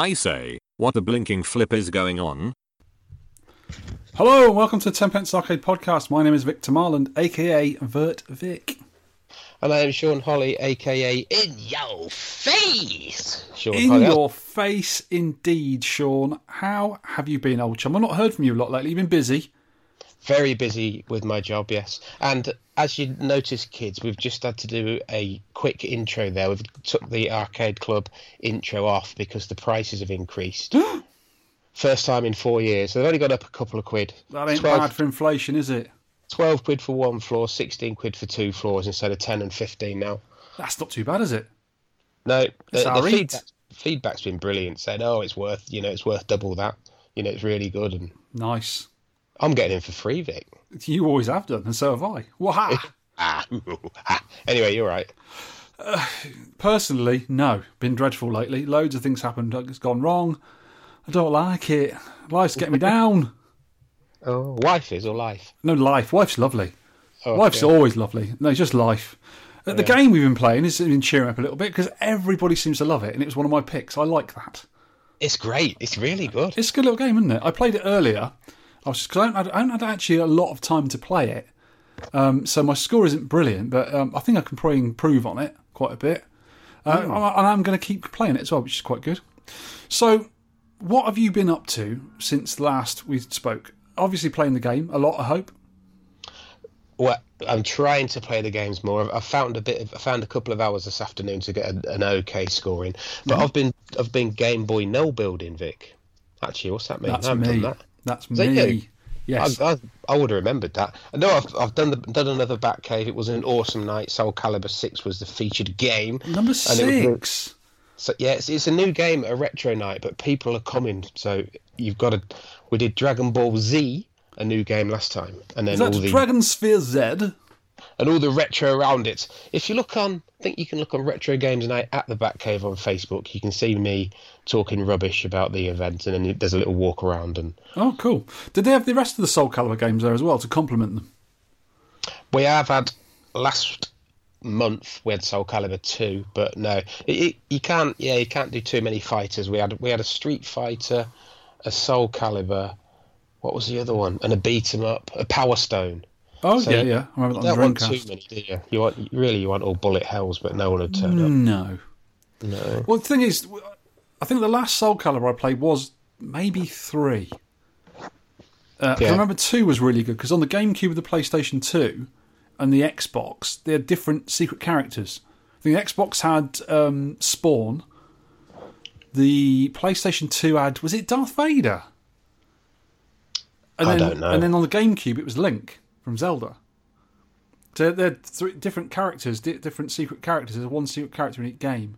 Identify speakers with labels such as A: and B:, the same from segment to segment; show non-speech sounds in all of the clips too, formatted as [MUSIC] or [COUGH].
A: I say, what the blinking flip is going on?
B: Hello and welcome to Tenpence Arcade Podcast. My name is Victor Marland, aka Vert Vic.
C: And I am Shaun Holly, aka In Your Face. Shaun
B: In
C: Holly.
B: your face, indeed, Shaun. How have you been, old chum? I've not heard from you a lot lately. You've been busy.
C: Very busy with my job, yes. And as you notice, kids, we've just had to do a quick intro there. We've took the arcade club intro off because the prices have increased. [GASPS] First time in four years. So They've only gone up a couple of quid.
B: That ain't
C: 12,
B: bad for inflation, is it?
C: 12 quid for one floor, 16 quid for two floors instead of 10 and 15 now.
B: That's not too bad, is it?
C: No,
B: It's
C: the, the feedback, feedback's been brilliant. Saying, "Oh, it's worth you know, it's worth double that. You know, it's really good." And
B: Nice.
C: I'm getting in for free, Vic.
B: You always have done, and so have I. Waha!
C: Ah, [LAUGHS] ah. anyway, you're right. [SIGHS]
B: Personally, no. Been dreadful lately. Loads of things happened. It's gone wrong. I don't like it. Life's getting me [LAUGHS] down.
C: Oh, wife is or life?
B: No, life. Wife's lovely.
C: Oh,
B: Life's
C: yeah.
B: always lovely. No, it's just life. Uh, The game we've been playing has been cheering up a little bit because everybody seems to love it, and it was one of my picks. I like that.
C: It's great. It's really good.
B: It's a good little game, isn't it? I played it earlier. I was because I, I haven't had actually a lot of time to play it, um, so my score isn't brilliant, but um, I think I can probably improve on it quite a bit. Uh, and I- and I'm going to keep playing it as well, which is quite good. So, what have you been up to since last we spoke? Obviously, playing the game a lot. I hope.
C: Well, I'm trying to play the games more. I've found a bit. Of, I found a couple of hours this afternoon to get a, an okay scoring. But
B: Mm-hmm.
C: I've been I've been Game Boy no building, Vic. Actually, what's that mean?
B: That's
C: I haven't
B: me.
C: done that.
B: That's
C: that
B: me. Yes.
C: I, I, I would have remembered that. I know I've, I've done the, done another Batcave. It was an awesome night. Soul Calibur Six was the featured game.
B: Number
C: and it was
B: six.
C: So yeah, it's, it's a new game, a retro night, but people are coming. So you've got to. We did Dragon Ball Z, a new game last time, and then all the
B: Dragon Sphere Z?
C: And all the retro around it. If you look on, I think you can look on Retro Games Night at the Batcave on Facebook. You can see me talking rubbish about the event, and then there's a little walk around. And
B: Oh, cool. Did they have the rest of the Soul Calibur games there as well to complement them?
C: we have had last month we had Soul Calibur two, but no, it, it, you can't. Yeah, you can't do too many fighters. We had we had a Street Fighter, a Soul Calibur. What was the other one? And a beat 'em up, a Power Stone.
B: Oh,
C: So
B: yeah, yeah. I remember that
C: don't
B: on
C: want too
B: Dreamcast.
C: many, do you? You want really you want all bullet hells, but no one had turned up.
B: No.
C: No.
B: Well, the thing is, I think the last Soul Calibur I played was maybe three. Uh, 'cause I remember two was really good because on the GameCube the PlayStation 2 and the Xbox, they had different secret characters. I think the Xbox had um, Spawn. The PlayStation 2 had, was it Darth Vader? And
C: I
B: then,
C: don't know.
B: And then on the GameCube, it was Link from Zelda. So they're three different characters, di- different secret characters. There's one secret character in each game,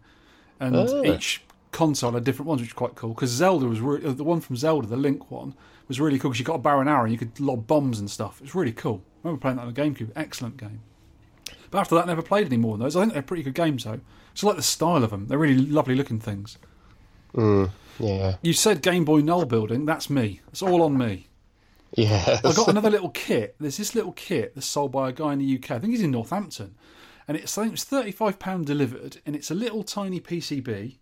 B: and
C: Oh.
B: each console had different ones, which is quite cool. Because Zelda was re- uh, the one from Zelda, the Link one, was really cool because you got a bow and arrow and you could lob bombs and stuff. It was really cool. I remember playing that on the GameCube. Excellent game. But after that, I never played any more of those. I think they're pretty good games though. Just like the style of them. They're really lovely looking things.
C: Yeah.
B: You said Game Boy Null building. That's me. It's all on me.
C: Yeah.
B: I got another little kit. There's this little kit that's sold by a guy in the UK. I think he's in Northampton, and it's I think it's thirty five pound delivered, and it's a little tiny PCB.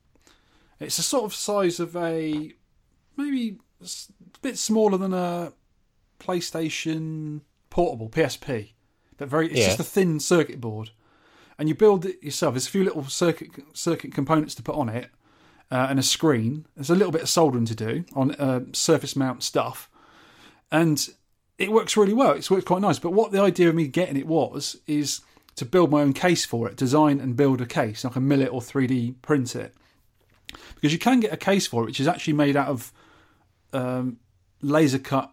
B: It's a sort of size of a maybe a bit smaller than a PlayStation Portable PSP, but very. It's
C: Yeah.
B: just a thin circuit board, and you build it yourself. There's a few little circuit circuit components to put on it, uh, and a screen. There's a little bit of soldering to do on uh, surface mount stuff and it works really well. It's worked quite nice. But what the idea of me getting it was is to build my own case for it, design and build a case. I can mill it or 3D print it because you can get a case for it, which is actually made out of um, laser cut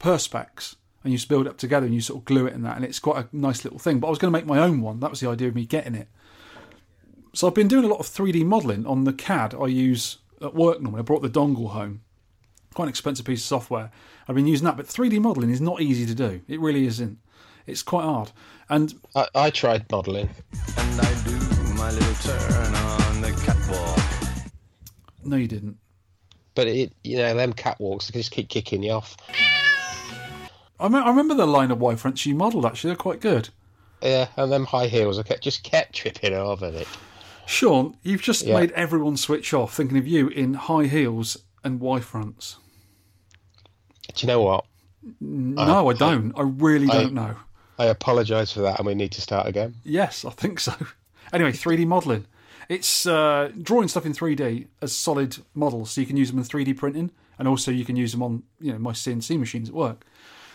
B: perspex. And you just build it up together and you sort of glue it in that, and it's quite a nice little thing. But I was going to make my own one. That was the idea of me getting it. So I've been doing a lot of 3D modelling on the CAD I use at work normally. I brought the dongle home quite an expensive piece of software. I've been using that, but 3D modelling is not easy to do. It really isn't. It's quite hard. And
C: I, I tried modelling.
D: And I do my little turn on the catwalk.
B: no, you didn't.
C: But it, you know, them catwalks they just keep kicking you off.
B: I, me- I remember the line of wirefronts you modelled. Actually, they're quite good.
C: Yeah, and them high heels, I kept, just kept tripping over it.
B: Shaun, you've just
C: Yeah.
B: made everyone switch off thinking of you in high heels and Y fronts.
C: Do you know what?
B: No, I don't. I really don't know.
C: I apologise for that, and we need to start again.
B: Yes, I think so. [LAUGHS] Anyway, 3D modelling. It's uh, drawing stuff in 3D as solid models, so you can use them in 3D printing, and also you can use them on you know my CNC machines at work.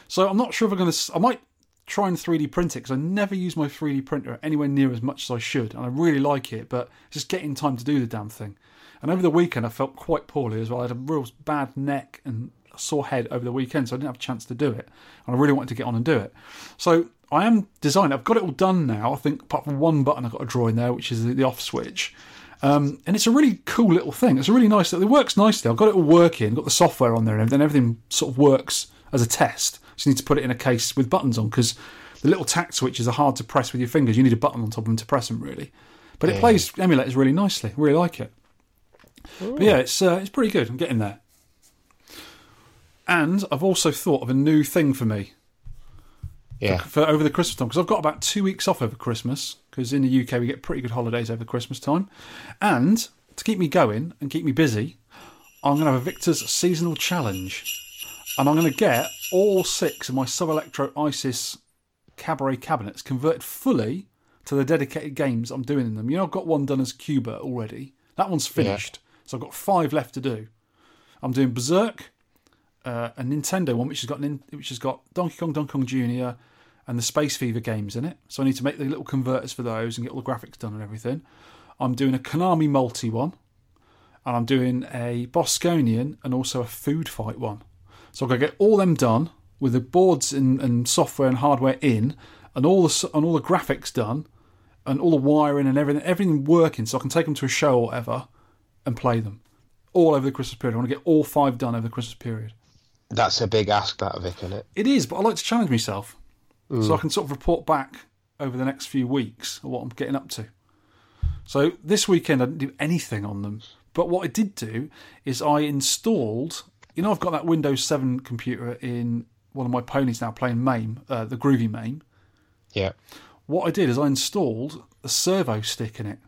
B: So I'm not sure if I'm going to. I might try and 3D print it because I never use my 3D printer anywhere near as much as I should, and I really like it, but it's just getting time to do the damn thing. And over the weekend, I felt quite poorly as well. I had a real bad neck and sore head over the weekend, so I didn't have a chance to do it. And I really wanted to get on and do it. So I am designing. I've got it all done now. I think apart from one button I've got to draw in there, which is the, the off switch. Um, and it's a really cool little thing. It's a really nice. It works nicely. I've got it all working. Got the software on there and everything. Everything sort of works as a test. So you need to put it in a case with buttons on because the little tact switches are hard to press with your fingers. You need a button on top of them to press them really. But it plays emulators really nicely. I really like it. But yeah, it's uh, it's pretty good. I'm getting there. And I've also thought of a new thing for me
C: Yeah.
B: for over the Christmas time because I've got about two weeks off over Christmas because in the UK we get pretty good holidays over Christmas time, and to keep me going and keep me busy, I'm going to have a Victor's seasonal challenge, and I'm going to get all six of my Sub Electro Isis cabaret cabinets converted fully to the dedicated games I'm doing in them. You know, I've got one done as Cuba already. That one's finished, so I've got five left to do. I'm doing Berserk, uh, a Nintendo one which has got nin- which has got Donkey Kong, Donkey Kong Jr. and the Space Fever games in it. So I need to make the little converters for those and get all the graphics done and everything. I'm doing a Konami multi one, and I'm doing a Bosconian and also a Food Fight one. So got to get all them done with the boards and, and software and hardware in, and all the and all the graphics done, and all the wiring and everything everything working, so I can take them to a show or whatever and play them all over the Christmas period. I want to get all five done over the Christmas period.
C: That's a big ask, that Vic, isn't it?
B: It is, but I like to challenge myself so I can sort of report back over the next few weeks of what I'm getting up to. So this weekend I didn't do anything on them, but what I did do is I installed. You know, I've got that Windows 7 computer in one of my ponies now playing MAME, uh, the Groovy MAME.
C: Yeah.
B: What I did is I installed a servo stick in it.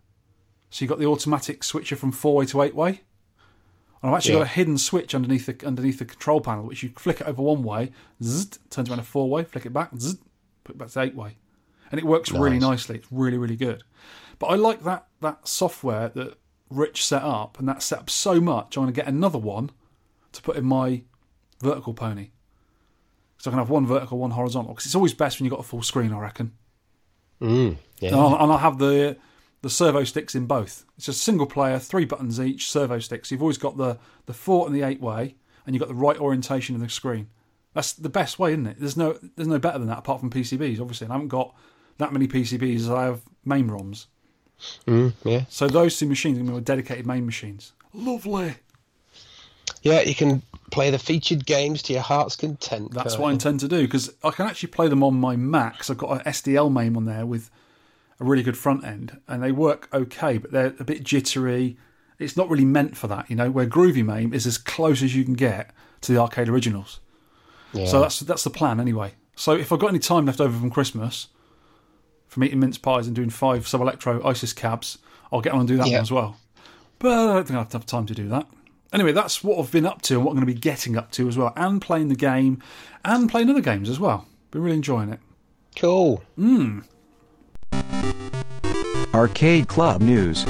B: So you got the automatic switcher from four way to eight way. And I've actually
C: Yeah.
B: got a hidden switch underneath the underneath the control panel, which you flick it over one way, zzz, turns around a four way, flick it back, zzz, put it back to eight way, and it works really nicely. It's really really good. But I like that that software that Rich set up, and that set up so much. I'm going to get another one to put in my vertical pony, so I can have one vertical, one horizontal. Because it's always best when you've got a full screen, I reckon.
C: Mm, yeah.
B: And I'll, and I'll have the the servo sticks in both. It's a single player, three buttons each, servo sticks. You've always got the the four and the eight way, and you've got the right orientation of the screen. That's the best way, isn't it? There's no there's no better than that apart from PCBs. Obviously, and I haven't got that many PCBs as I have MAME ROMs.
C: Mm, yeah.
B: So those two machines are going to be dedicated MAME machines. Lovely.
C: Yeah, you can play the featured games to your heart's content.
B: That's
C: can't
B: what I intend to do because I can actually play them on my Mac. 'cause I've got an SDL MAME on there with a really good front end, and they work okay, but they're a bit jittery. It's not really meant for that, you know. Where Groovy MAME is as close as you can get to the arcade originals.
C: Yeah.
B: So that's that's the plan anyway. So if I've got any time left over from Christmas, from eating mince pies and doing five sub electro ISIS cabs, I'll get on and do that
C: Yeah.
B: one as well. But I don't think I have time to do that. Anyway, that's what I've been up to and what I'm going to be getting up to as well, and playing the game, and playing other games as well. Been really enjoying it.
C: cool. Hmm.
E: Arcade Club News.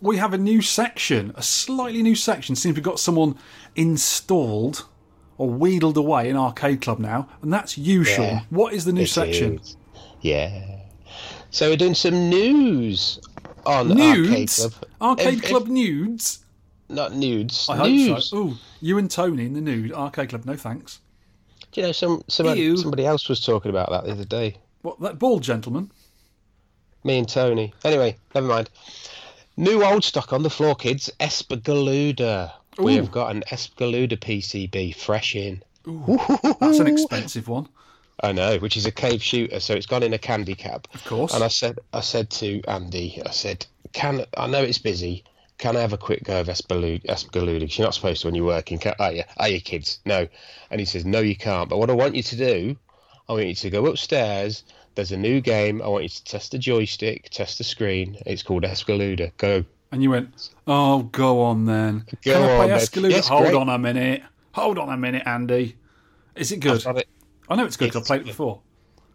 B: We have a new section, a slightly new section. Seems we've got someone installed or wheedled away in Arcade Club now, and that's you,
C: Shaun.
B: What is the new section?
C: is. Yeah. So we're doing some news on Arcade Club.
B: Arcade
C: If- if-
B: Club nudes?
C: not nudes.
B: I hope so. Ooh, you and Tony in the nude Arcade Club. No thanks.
C: Do you know, some somebody, somebody else was talking about that the other day.
B: What that bald gentleman?
C: Me and Tony. Anyway, never mind. New old stock on the floor, kids. Espgaluda. We have got an Espgaluda PCB fresh in.
B: Ooh, That's an expensive one.
C: I know, which is a cave shooter, so it's gone in a candy cab.
B: Of course.
C: And I said, I said to Andy, I said, "Can I know it's busy? Can I have a quick go of? Espgaluda? 'Cause You're not supposed to when you're working, can, are you? Are you, kids? No." And he says, "No, you can't. But what I want you to do, I want you to go upstairs There's a new game. I want you to test the joystick, test the screen. It's called Escaluda. Go.
B: And you went, oh, go on then.
C: Go
B: Can I play
C: on then.
B: Escalade?
C: Yes,
B: Hold
C: great.
B: on a minute. Hold on a minute, Andy. Is it good?
C: It.
B: I know it's good I've played it before.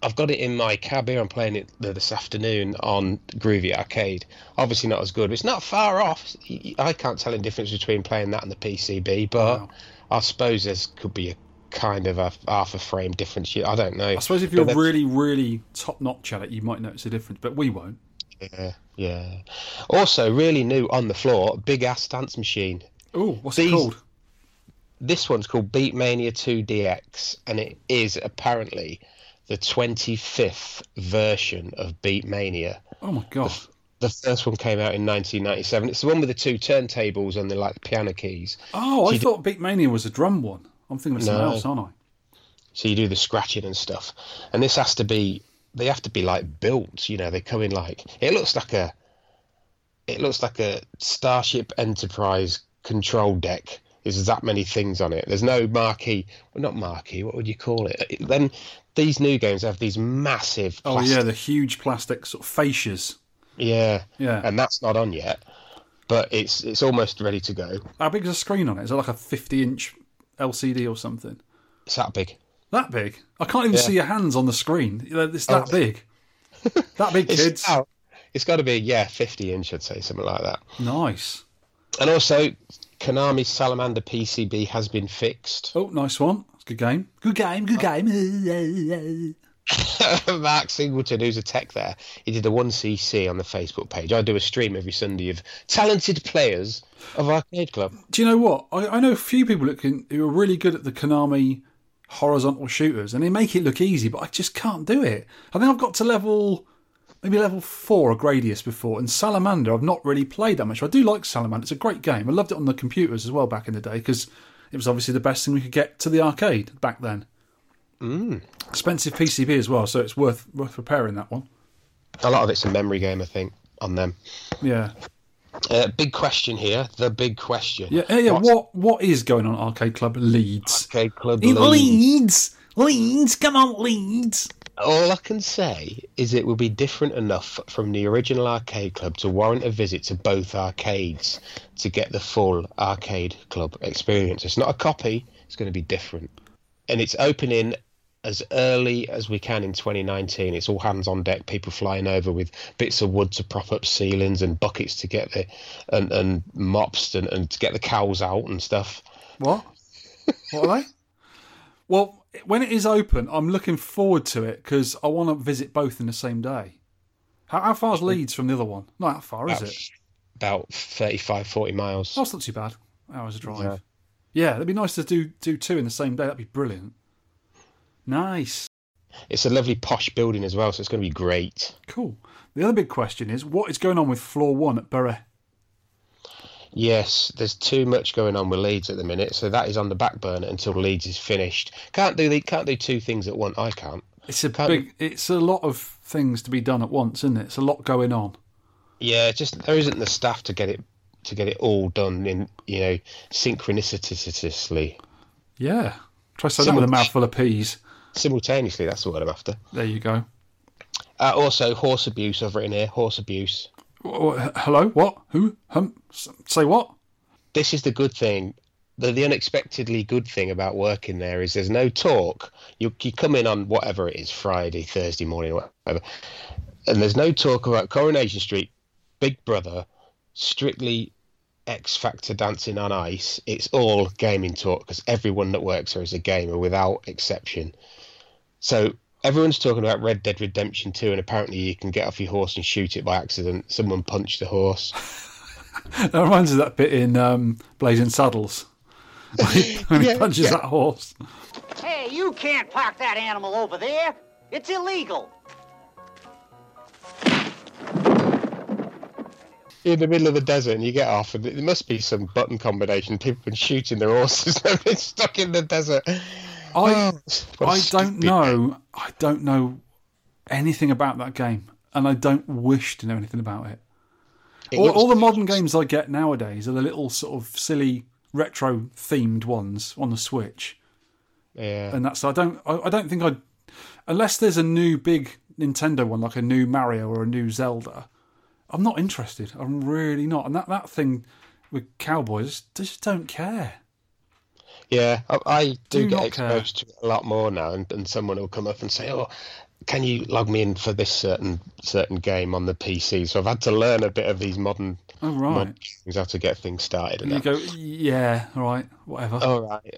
C: I've got it in my cab here. I'm playing it this afternoon on Groovy Arcade. Obviously not as good, it's not far off. I can't tell the difference between playing that and the PCB, but
B: Wow.
C: I suppose there's could be a kind of a half a frame difference. I don't know.
B: I suppose if you're really, really top notch at it, you might notice a difference, but we won't.
C: yeah, yeah. Also, really new on the floor, big ass dance machine.
B: Oh, what's it called?
C: This one's called Beatmania 2DX, and it is apparently the 25th version of Beatmania.
B: Oh my god.
C: The first one came out in 1997. It's the one with the two turntables and the like piano keys.
B: Oh, I
C: you d-
B: thought Beatmania was a drum one. I'm thinking of something
C: No.
B: else, aren't I?
C: So you do the scratching and stuff. And this has to be they have to be like built, you know, they come in like it looks like a it looks like a Starship Enterprise control deck. There's that many things on it. There's no marquee. Well, not marquee. What would you call it? Then these new games have these massive.
B: Oh
C: plastic-
B: yeah, the huge plastic sort of fascias.
C: yeah,
B: Yeah.
C: and that's not on yet, but it's it's almost ready to go.
B: How big is the screen on it? Is it like a 50 inch LCD or something?
C: It's that big.
B: That big? I can't even
C: Yeah.
B: see your hands on the screen. It's that
C: Oh.
B: big. that big, [LAUGHS] kids.
C: oh, it's got to be yeah, 50 inch, I'd say something like that.
B: Nice.
C: And also, Konami's Salamander PCB has been fixed.
B: Oh, nice one. It's a good game. Good game. Good uh, game. [LAUGHS] [LAUGHS]
C: Mark Singleton, who's a tech there, he did a 1cc on the Facebook page. I do a stream every Sunday of talented players of Arcade Club.
B: Do you know what? I, I know a few people can, who are really good at the Konami horizontal shooters, and they make it look easy, but I just can't do it. I think I've got to level maybe level four of Gradius before, and Salamander I've not really played that much. I do like Salamander; it's a great game. I loved it on the computers as well back in the day because it was obviously the best thing we could get to the arcade back then. Mm. Expensive PCB as well, so it's worth worth repairing that one.
C: A lot of it's a memory game, I think, on them.
B: Yeah,
C: Uh, big question here. The big question.
B: yeah, yeah.
C: What's
B: What what is going on at Arcade Club Leeds?
C: Arcade Club
B: In
C: Leeds?
B: Leeds, Leeds, come on, Leeds.
C: All I can say is it will be different enough from the original arcade club to warrant a visit to both arcades to get the full arcade club experience. It's not a copy, it's going to be different. And it's opening as early as we can in 2019. It's all hands on deck, people flying over with bits of wood to prop up ceilings and buckets to get the and, and mops and, and to get the cows out and stuff.
B: What? What are they? [LAUGHS] Well, when it is open, I'm looking forward to it because I want to visit both in the same day. How, how far is Leeds from the other one? Not that far, is
C: About,
B: it?
C: about 35, 40 miles.
B: Oh, it's not too bad. Hours of drive.
C: Yeah.
B: Yeah. it'd be nice to do do two in the same day. That'd be brilliant. Nice.
C: It's a lovely posh building as well, so it's going to be great.
B: Cool. The other big question is what is going on with floor one at Borough?
C: Yes, there's too much going on with Leeds at the minute, so that is on the back burner until Leeds is finished. Can't do the, can't do two things at once. I can't.
B: It's a
C: Can't-
B: big. It's a lot of things to be done at once, isn't it? It's a lot going on.
C: Yeah, just there isn't the staff to get it to get it all done in you know synchronicitously
B: Yeah. Try saying that with a mouthful of peas.
C: Simultaneously. That's the word I'm after.
B: There you go.
C: Uh, also, horse abuse. I've written here horse abuse.
B: Wh- wh- Hello? What? Who? Hum? Say what?
C: This is the good thing. The, the unexpectedly good thing about working there is there's no talk. You you come in on whatever it is, Friday, Thursday morning, whatever, and there's no talk about Coronation Street, Big Brother, strictly X Factor dancing on ice. It's all gaming talk because everyone that works there is a gamer without exception. So everyone's talking about Red Dead Redemption 2, and apparently you can get off your horse and shoot it by accident. Someone punched the horse. [LAUGHS]
B: That reminds me of that bit in um, Blazing Saddles. [LAUGHS] when he, when he
C: Yeah,
B: punches
C: yeah.
B: that horse.
F: Hey, you can't park that animal over there. It's illegal.
C: in the middle of the desert and you get off and there must be some button combination people have been shooting their horses [LAUGHS] they've been stuck in the desert
B: I
C: Oh, what
B: don't know. I don't know anything about that game, and I don't wish to know anything about it.
C: It
B: all, all the modern games I get nowadays are the little sort of silly retro themed ones on the Switch,
C: yeah
B: and that's I don't I, I don't think I unless there's a new big Nintendo one, like a new Mario or a new Zelda, I'm not interested. I'm really not. And that, that thing with cowboys, just don't care.
C: Yeah, I, I do,
B: Do
C: get
B: care.
C: exposed to it a lot more now, and, and someone will come up and say, "Oh, can you log me in for this certain certain game on the PC?" So I've had to learn a bit of these modern,
B: Oh, right.
C: modern things how to get things started. And
B: And you go, yeah, all right, whatever.
C: All right,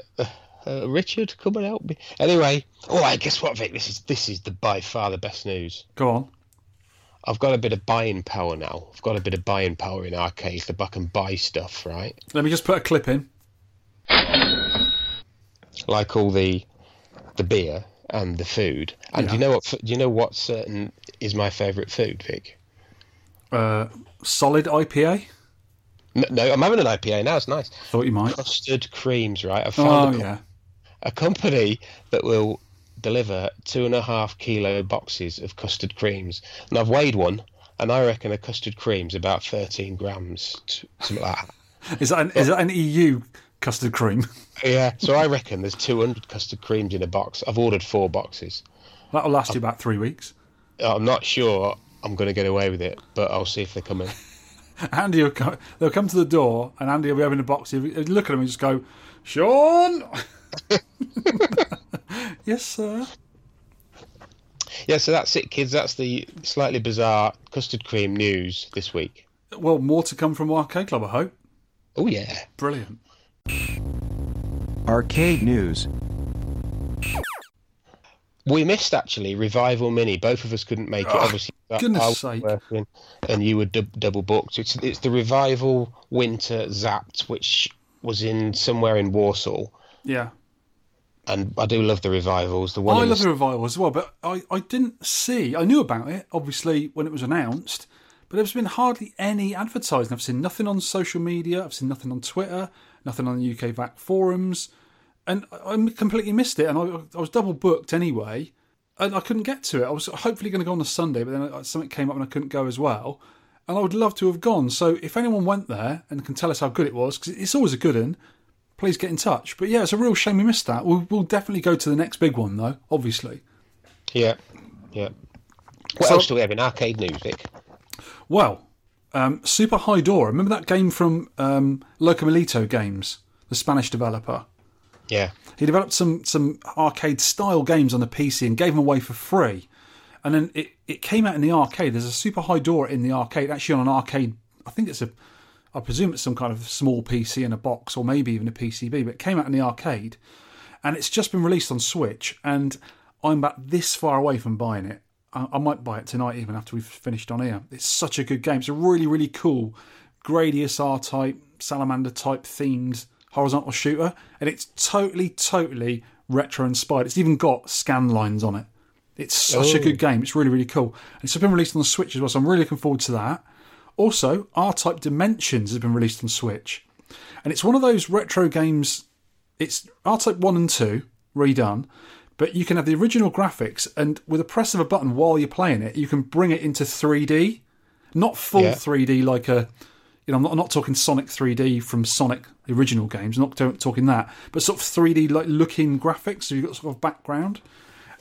C: uh, Richard, come and help me. Anyway, all right, guess what, Vic? This is this is the by far the best news.
B: Go on.
C: I've got a bit of buying power now. I've got a bit of buying power in arcades that I can buy stuff, right?
B: Let me just put a clip in.
C: Like all the the beer and the food. And do you know what? Do you know what certain is my favourite food, Vic?
B: Uh, solid IPA.
C: No, no, I'm having an IPA now. It's nice.
B: Thought you might.
C: Custard creams, right? I
B: Oh
C: a,
B: yeah.
C: a company that will deliver two and a half kilo boxes of custard creams, and I've weighed one, and I reckon a custard cream's about 13 grams, something like that. [LAUGHS]
B: Is that an, is that an EU custard cream? [LAUGHS]
C: Yeah, so I reckon there's 200 custard creams in a box. I've ordered four boxes.
B: That'll last you about three weeks.
C: I'm not sure I'm going to get away with it, but I'll see if they come in. [LAUGHS]
B: Andy will come, they'll come to the door, and Andy will be opening a box. He'll look at him and just go, "Shaun." [LAUGHS] yes, sir.
C: Yeah, so that's it, kids. That's the slightly bizarre custard cream news this week.
B: Well, more to come from Arcade Club, I hope.
C: Oh, yeah.
B: Brilliant.
E: Arcade News.
C: We missed actually Revival Mini. Both of us couldn't make it. Ah, obviously,
B: goodness
C: I was
B: sake.
C: working and you were dub- double booked. It's it's the Revival Winter Zapped, which was in somewhere in Warsaw.
B: Yeah.
C: And I do love the revivals. The one
B: I love
C: the,
B: the revival as well, but I, I didn't see. I knew about it, obviously, when it was announced, but there's been hardly any advertising. I've seen nothing on social media. I've seen nothing on Twitter, nothing on the UK VAC forums, and I completely missed it. And I, I was double booked anyway, and I couldn't get to it. I was hopefully going to go on a Sunday, but then uh, something came up and I couldn't go as well. And I would love to have gone. So if anyone went there and can tell us how good it was, because it's always a good one, please get in touch. But yeah, it's a real shame we missed that. We'll, we'll definitely go to the next big one, though, obviously.
C: yeah, yeah. What
B: So-
C: else do we have in arcade news, Vic?
B: Well, um, Super Hydorah. Remember that game from um, Locomalito Games, the Spanish developer?
C: Yeah,
B: He developed some some arcade style games on the PC and gave them away for free. And then it, it came out in the arcade. There's a Super Hydorah in the arcade, actually on an arcade. I think it's a, I presume it's some kind of small PC in a box or maybe even a PCB, but it came out in the arcade. And it's just been released on Switch. And I'm about this far away from buying it. I, I might buy it tonight even after we've finished on here. It's such a good game. It's a really, really cool Gradius R type, Salamander type themed horizontal shooter, and it's totally, totally retro inspired. It's even got scan lines on it. It's such a good oh. game. It's really, really cool. And it's been released on the Switch as well, so I'm really looking forward to that. Also, R Type Dimensions has been released on Switch. And it's one of those retro games. It's R Type 1 and 2 redone, but you can have the original graphics, and with a press of a button while you're playing it, you can bring it into 3D. Not full
C: Yeah.
B: 3D like a. You know, I'm not, I'm not talking Sonic 3D from Sonic, the original games, not to- talking that, but sort of 3D like looking graphics, so you've got sort of background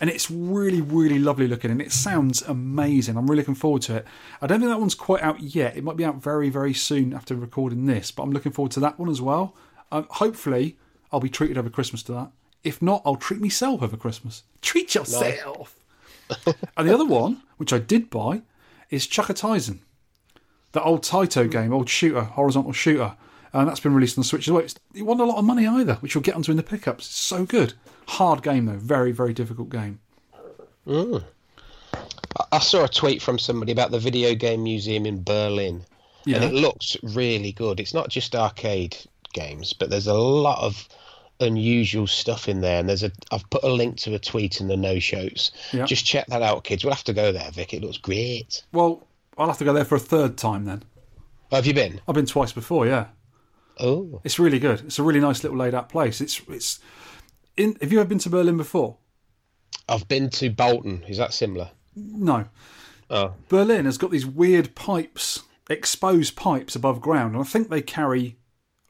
B: and it's really, really lovely looking, and it sounds amazing. I'm really looking forward to it. I don't think that one's quite out yet. It might be out very, very soon after recording this, but I'm looking forward to that one as well. Um, hopefully, I'll be treated over Christmas to that. If not, I'll treat myself over Christmas. Treat yourself. and the other one, which I did buy, is Chaka Tyson, the old Taito game, old shooter, horizontal shooter. And that's been released on the Switch as well. It's, it wasn't a lot of money either, which we'll get onto in the pickups. It's so good. Hard game though, very very difficult game. Hmm.
C: I- I saw a tweet from somebody about the video game museum in Berlin, and
B: Yeah.
C: it looks really good. It's not just arcade games, but there's a lot of unusual stuff in there. And there's a I've put a link to a tweet in the no shows.
B: Yeah.
C: Just check that out, kids. We'll have to go there, Vic. It looks great.
B: Well, I'll have to go there for a third time then.
C: Oh, have you been?
B: I've been twice before, yeah.
C: Oh,
B: It's really good. It's a really nice little laid out place. It's it's in have you ever been to Berlin before?
C: I've been to Bolton. Is that similar?
B: No.
C: Oh,
B: Berlin has got these weird pipes, exposed pipes above ground, and I think they carry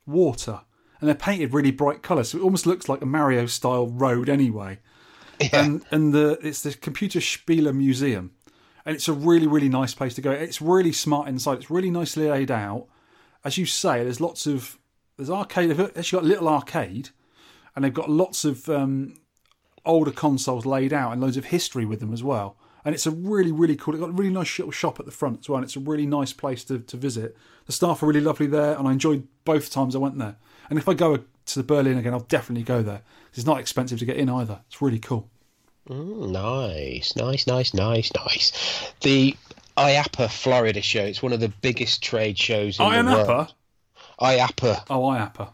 B: water. And they're painted really bright colours, so it almost looks like a Mario style road anyway. And and the it's the Computer Spiele Museum. and it's a really really nice place to go. It's really smart inside. It's really nicely laid out. As you say, there's lots of there's arcade. They've actually got a little arcade, and they've got lots of um, older consoles laid out and loads of history with them as well. And it's a really, really cool. It's got a really nice little shop at the front as well. And it's a really nice place to, to visit. The staff are really lovely there, and I enjoyed both times I went there. And if I go to the Berlin again, I'll definitely go there. It's not expensive to get in either. It's really cool.
C: Mm, nice, nice, nice, nice, nice. The IAPA Florida show. It's one of the biggest trade shows in the world.
B: IAPA?
C: IAPA.
B: Oh, IAPA.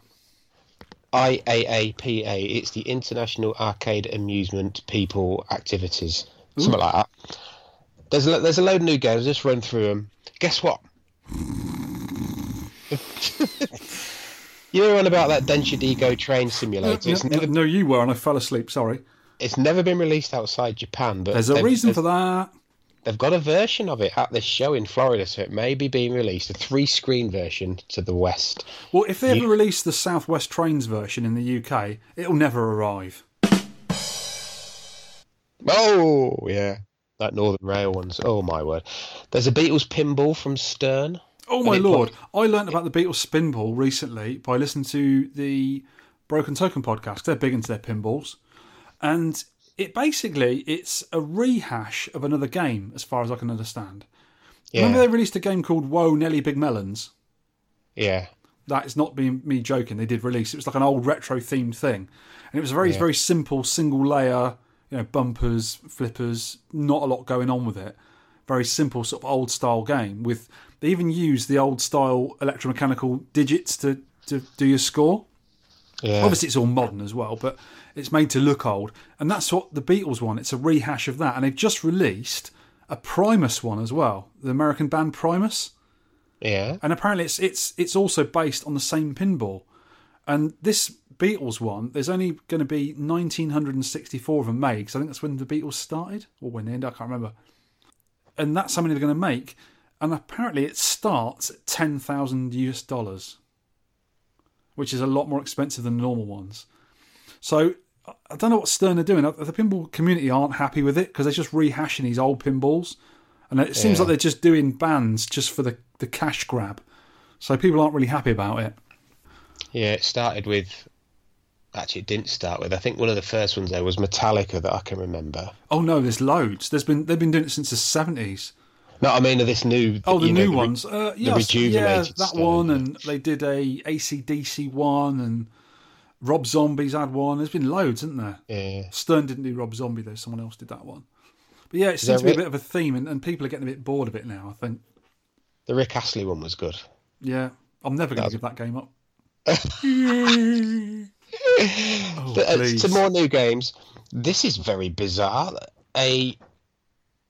C: IAAPA. It's the International Arcade Amusement People Activities. Something like that. There's a, there's a load of new games. Just run through them. Guess what? [LAUGHS] you were on about that Densha de Go train simulator. Never,
B: no, you were, and I fell asleep. Sorry.
C: it's never been released outside Japan, but
B: There's a reason for that.
C: They've got a version of it at this show in Florida, so it may be being released, a three screen version to the west.
B: Well, if they ever release the Southwest Trains version in the UK, it'll never arrive.
C: Oh, yeah. That Northern Rail ones. Oh, my word. There's a Beatles pinball from Stern.
B: Oh my lord! I learnt about the Beatles spinball recently by listening to the Broken Token podcast. They're big into their pinballs, and it basically it's a rehash of another game, as far as I can understand.
C: Yeah.
B: Remember they released a game called Whoa Nelly Big Melons.
C: Yeah.
B: That is not being me joking. They did release. It was like an old retro themed thing, and it was a very very simple single layer, you know, bumpers, flippers, not a lot going on with it. Very simple sort of old style game. With they even use the old style electromechanical digits to to do your score.
C: Yeah.
B: Obviously, it's all modern as well, but it's made to look old, and that's what the Beatles want. It's a rehash of that, and they've just released a Primus one as well, the American band Primus
C: Yeah.
B: and apparently it's it's it's also based on the same pinball. And this Beatles one, there's only going to be 1964 of them made because I think that's when the Beatles started or when they ended. I can't remember. And that's how many they're going to make. And apparently it starts at 10,000 US dollars, which is a lot more expensive than normal ones. So I- don't know what Stern are doing. Uh, the pinball community aren't happy with it because they're just rehashing these old pinballs. And it seems
C: Yeah.
B: like they're just doing bands just for the, the cash grab. So people aren't really happy about it.
C: Yeah, it started with. Actually, it didn't start with. I think one of the first ones there was Metallica that I can remember.
B: Oh no, there's loads. There's been they've been doing it since the seventies.
C: No, I mean this new.
B: Oh, the
C: you know,
B: new
C: re-
B: ones. Uh, yes, yeah,
C: rejuvenated
B: that one, and they did a ACDC one, and Rob Zombie's had one. There's been loads, isn't there?
C: Yeah.
B: Stern didn't do Rob Zombie though. Someone else did that one. But yeah, it seems to be a bit of a theme, and, and people are getting a bit bored of it now. I think.
C: The Rick Astley one was good.
B: Yeah, I'm never going to give that game up. [LAUGHS] [LAUGHS] oh,
C: But, uh, some more new games. This is very bizarre. A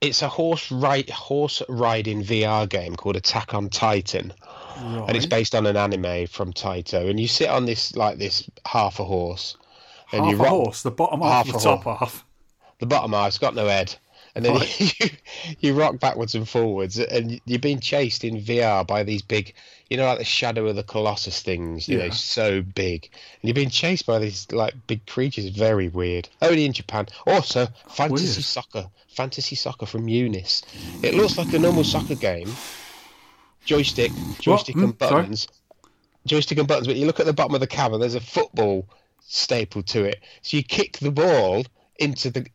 C: it's a horse ride horse riding VR game called Attack on Titan, and it's based on an anime from Taito. And you sit on this like this half a horse, and
B: half
C: you
B: a horse, the bottom half,
C: half
B: the top
C: horse.
B: half.
C: the bottom half. It's got no head, and then [LAUGHS] you, you rock backwards and forwards, and you're being chased in VR by these big, you know, like the Shadow of the Colossus things. You
B: Yeah.
C: know, so big, and you're being chased by these like big creatures. Very weird. Only in Japan. Also, fantasy
B: Weird.
C: soccer. Fantasy soccer from Eunice. It looks like a normal soccer game. Joystick, joystick
B: Hmm,
C: and
B: sorry?
C: buttons. Joystick and buttons, but you look at the bottom of the and there's a football stapled to it. So you kick the ball into the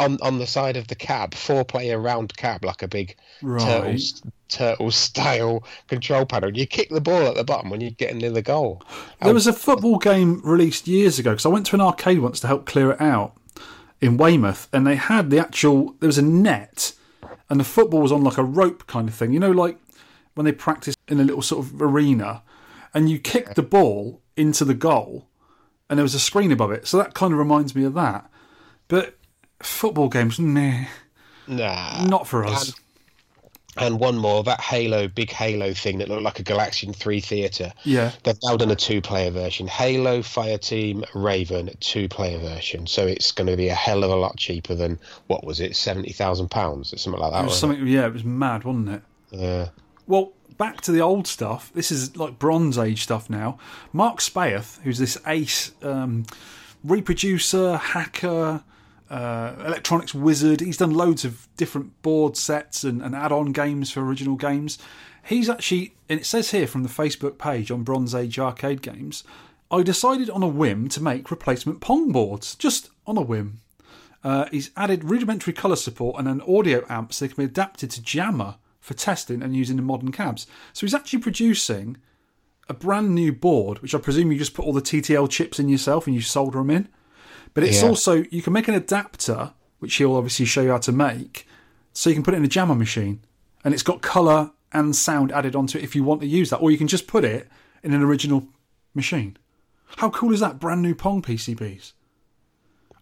C: on on the side of the cab, four player round cab like a big turtle
B: Right.
C: turtle [LAUGHS] style control panel. You kick the ball at the bottom when you're getting near the goal.
B: There was a football game released years ago because I went to an arcade once to help clear it out in Weymouth, and they had the actual. There was a net, and the football was on like a rope kind of thing. You know, like when they practice in a little sort of arena, and you kick the ball into the goal, and there was a screen above it. So that kind of reminds me of that. But football games, meh,
C: Nah.
B: not for us.
C: And one more, that Halo, big Halo thing that looked like a Galaxian 3 theatre.
B: Yeah.
C: They've now done a two player version. Halo, Fireteam, Raven, two player version. So it's going to be a hell of a lot cheaper than, what was it, £70,000 or something like that.
B: It was something. Yeah, it was mad, wasn't it?
C: it? Yeah.
B: Well, back to the old stuff. This is like Bronze Age stuff now. Mark Spaeth, who's this ace um, reproducer, hacker, uh, Electronics Wizard. He's done loads of different board sets and, and add-on games for original games. He's actually, and it says here from the Facebook page on Bronze Age arcade games, I decided on a whim to make replacement Pong boards, just on a whim. Uh, he's added rudimentary colour support and an audio amp so they can be adapted to JAMMA for testing and using in modern cabs. So he's actually producing a brand new board, which I presume you just put all the TTL chips in yourself and you solder them in. But it's
C: Yeah.
B: also you can make an adapter, which he'll obviously show you how to make, so you can put it in a JAMMA machine, and it's got color and sound added onto it if you want to use that, or you can just put it in an original machine. How cool is that? Brand new Pong PCBs,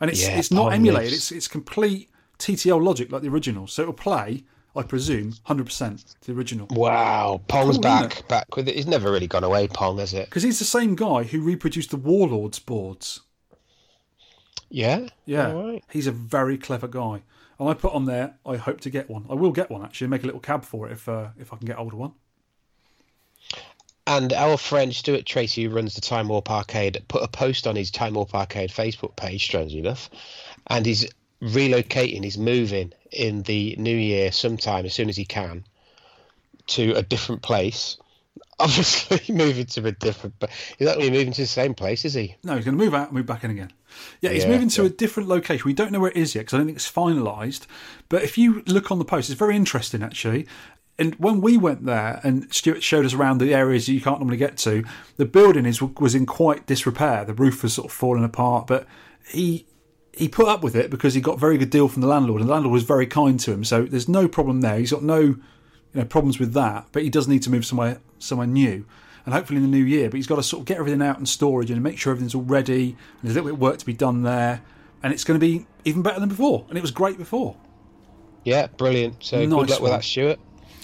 B: and it's
C: Yeah,
B: it's not
C: Pong
B: emulated.
C: is-
B: It's it's complete TTL logic like the original, so it'll play. I presume, hundred percent the original.
C: Wow, Pong's
B: Cool,
C: back, back with it. He's never really gone away, Pong, has it?
B: Because he's the same guy who reproduced the Warlords boards.
C: Yeah,
B: Yeah,
C: right.
B: he's a very clever guy. And I put on there, I hope to get one. I will get one actually, make a little cab for it if uh, if I can get hold of one.
C: And our friend Stuart Tracy, who runs the Time Warp Arcade, put a post on his Time Warp Arcade Facebook page, strangely enough, and he's relocating, he's moving in the new year sometime, as soon as he can, to a different place. [LAUGHS] Obviously, moving to a different, but he's not really moving to the same place, is he?
B: No, he's going to move out and move back in again. Yeah, he's
C: Yeah,
B: moving to
C: yeah.
B: a different location. We don't know where it is yet because I don't think it's finalised. But if you look on the post, it's very interesting actually. And when we went there and Stuart showed us around the areas that you can't normally get to, the building is was in quite disrepair. The roof was sort of falling apart, but he he put up with it because he got a very good deal from the landlord, and the landlord was very kind to him. So there's no problem there. He's got no you know problems with that, but he does need to move somewhere somewhere new. And hopefully in the new year, but he's got to sort of get everything out in storage and make sure everything's all ready. And there's a little bit of work to be done there, and it's going to be even better than before. And it was great before.
C: Yeah, brilliant. So
B: Nice
C: good luck with that, Stuart.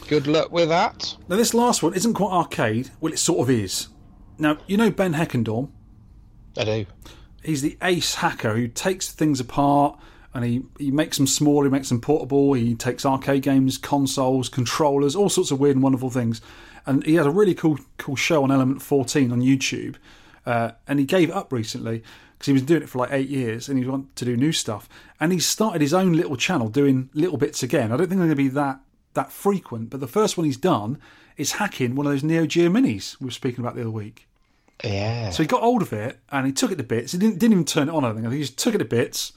C: Good luck with that.
B: Now this last one isn't quite arcade. Well, it sort of is. Now you know Ben Heckendorn.
C: I do.
B: he's the ace hacker who takes things apart and he, he makes them small, he makes them portable, he takes arcade games, consoles, controllers, all sorts of weird and wonderful things. And he had a really cool cool show on Element 14 on YouTube. Uh, and he gave up recently because he was doing it for like eight years and he wanted to do new stuff. And he started his own little channel doing little bits again. I don't think they're going to be that that frequent, but the first one he's done is hacking one of those Neo Geo minis we were speaking about the other week.
C: Yeah.
B: So he got hold of it and he took it to bits. He didn't, didn't even turn it on, I think. I think he just took it to bits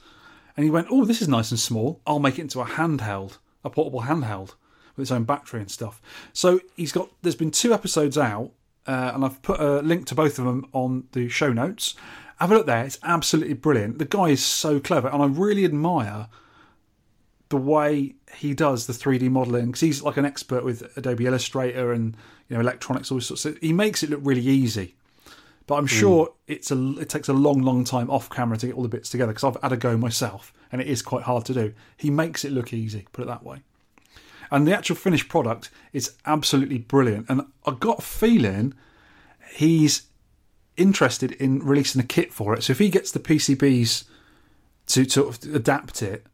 B: and he went, Oh, this is nice and small. I'll make it into a handheld, a portable handheld with its own battery and stuff. So he's got, there's been two episodes out uh, and I've put a link to both of them on the show notes. Have a look there. It's absolutely brilliant. The guy is so clever and I really admire the way he does the 3D modeling because he's like an expert with Adobe Illustrator and you know electronics all sorts. So he makes it look really easy. But I'm hmm. sure it's a it takes a long, long time off camera to get all the bits together because I've had a go myself and it is quite hard to do. He makes it look easy, put it that way. And the actual finished product is absolutely brilliant. And I got a feeling he's interested in releasing a kit for it. So if he gets the PCBs to sort of adapt it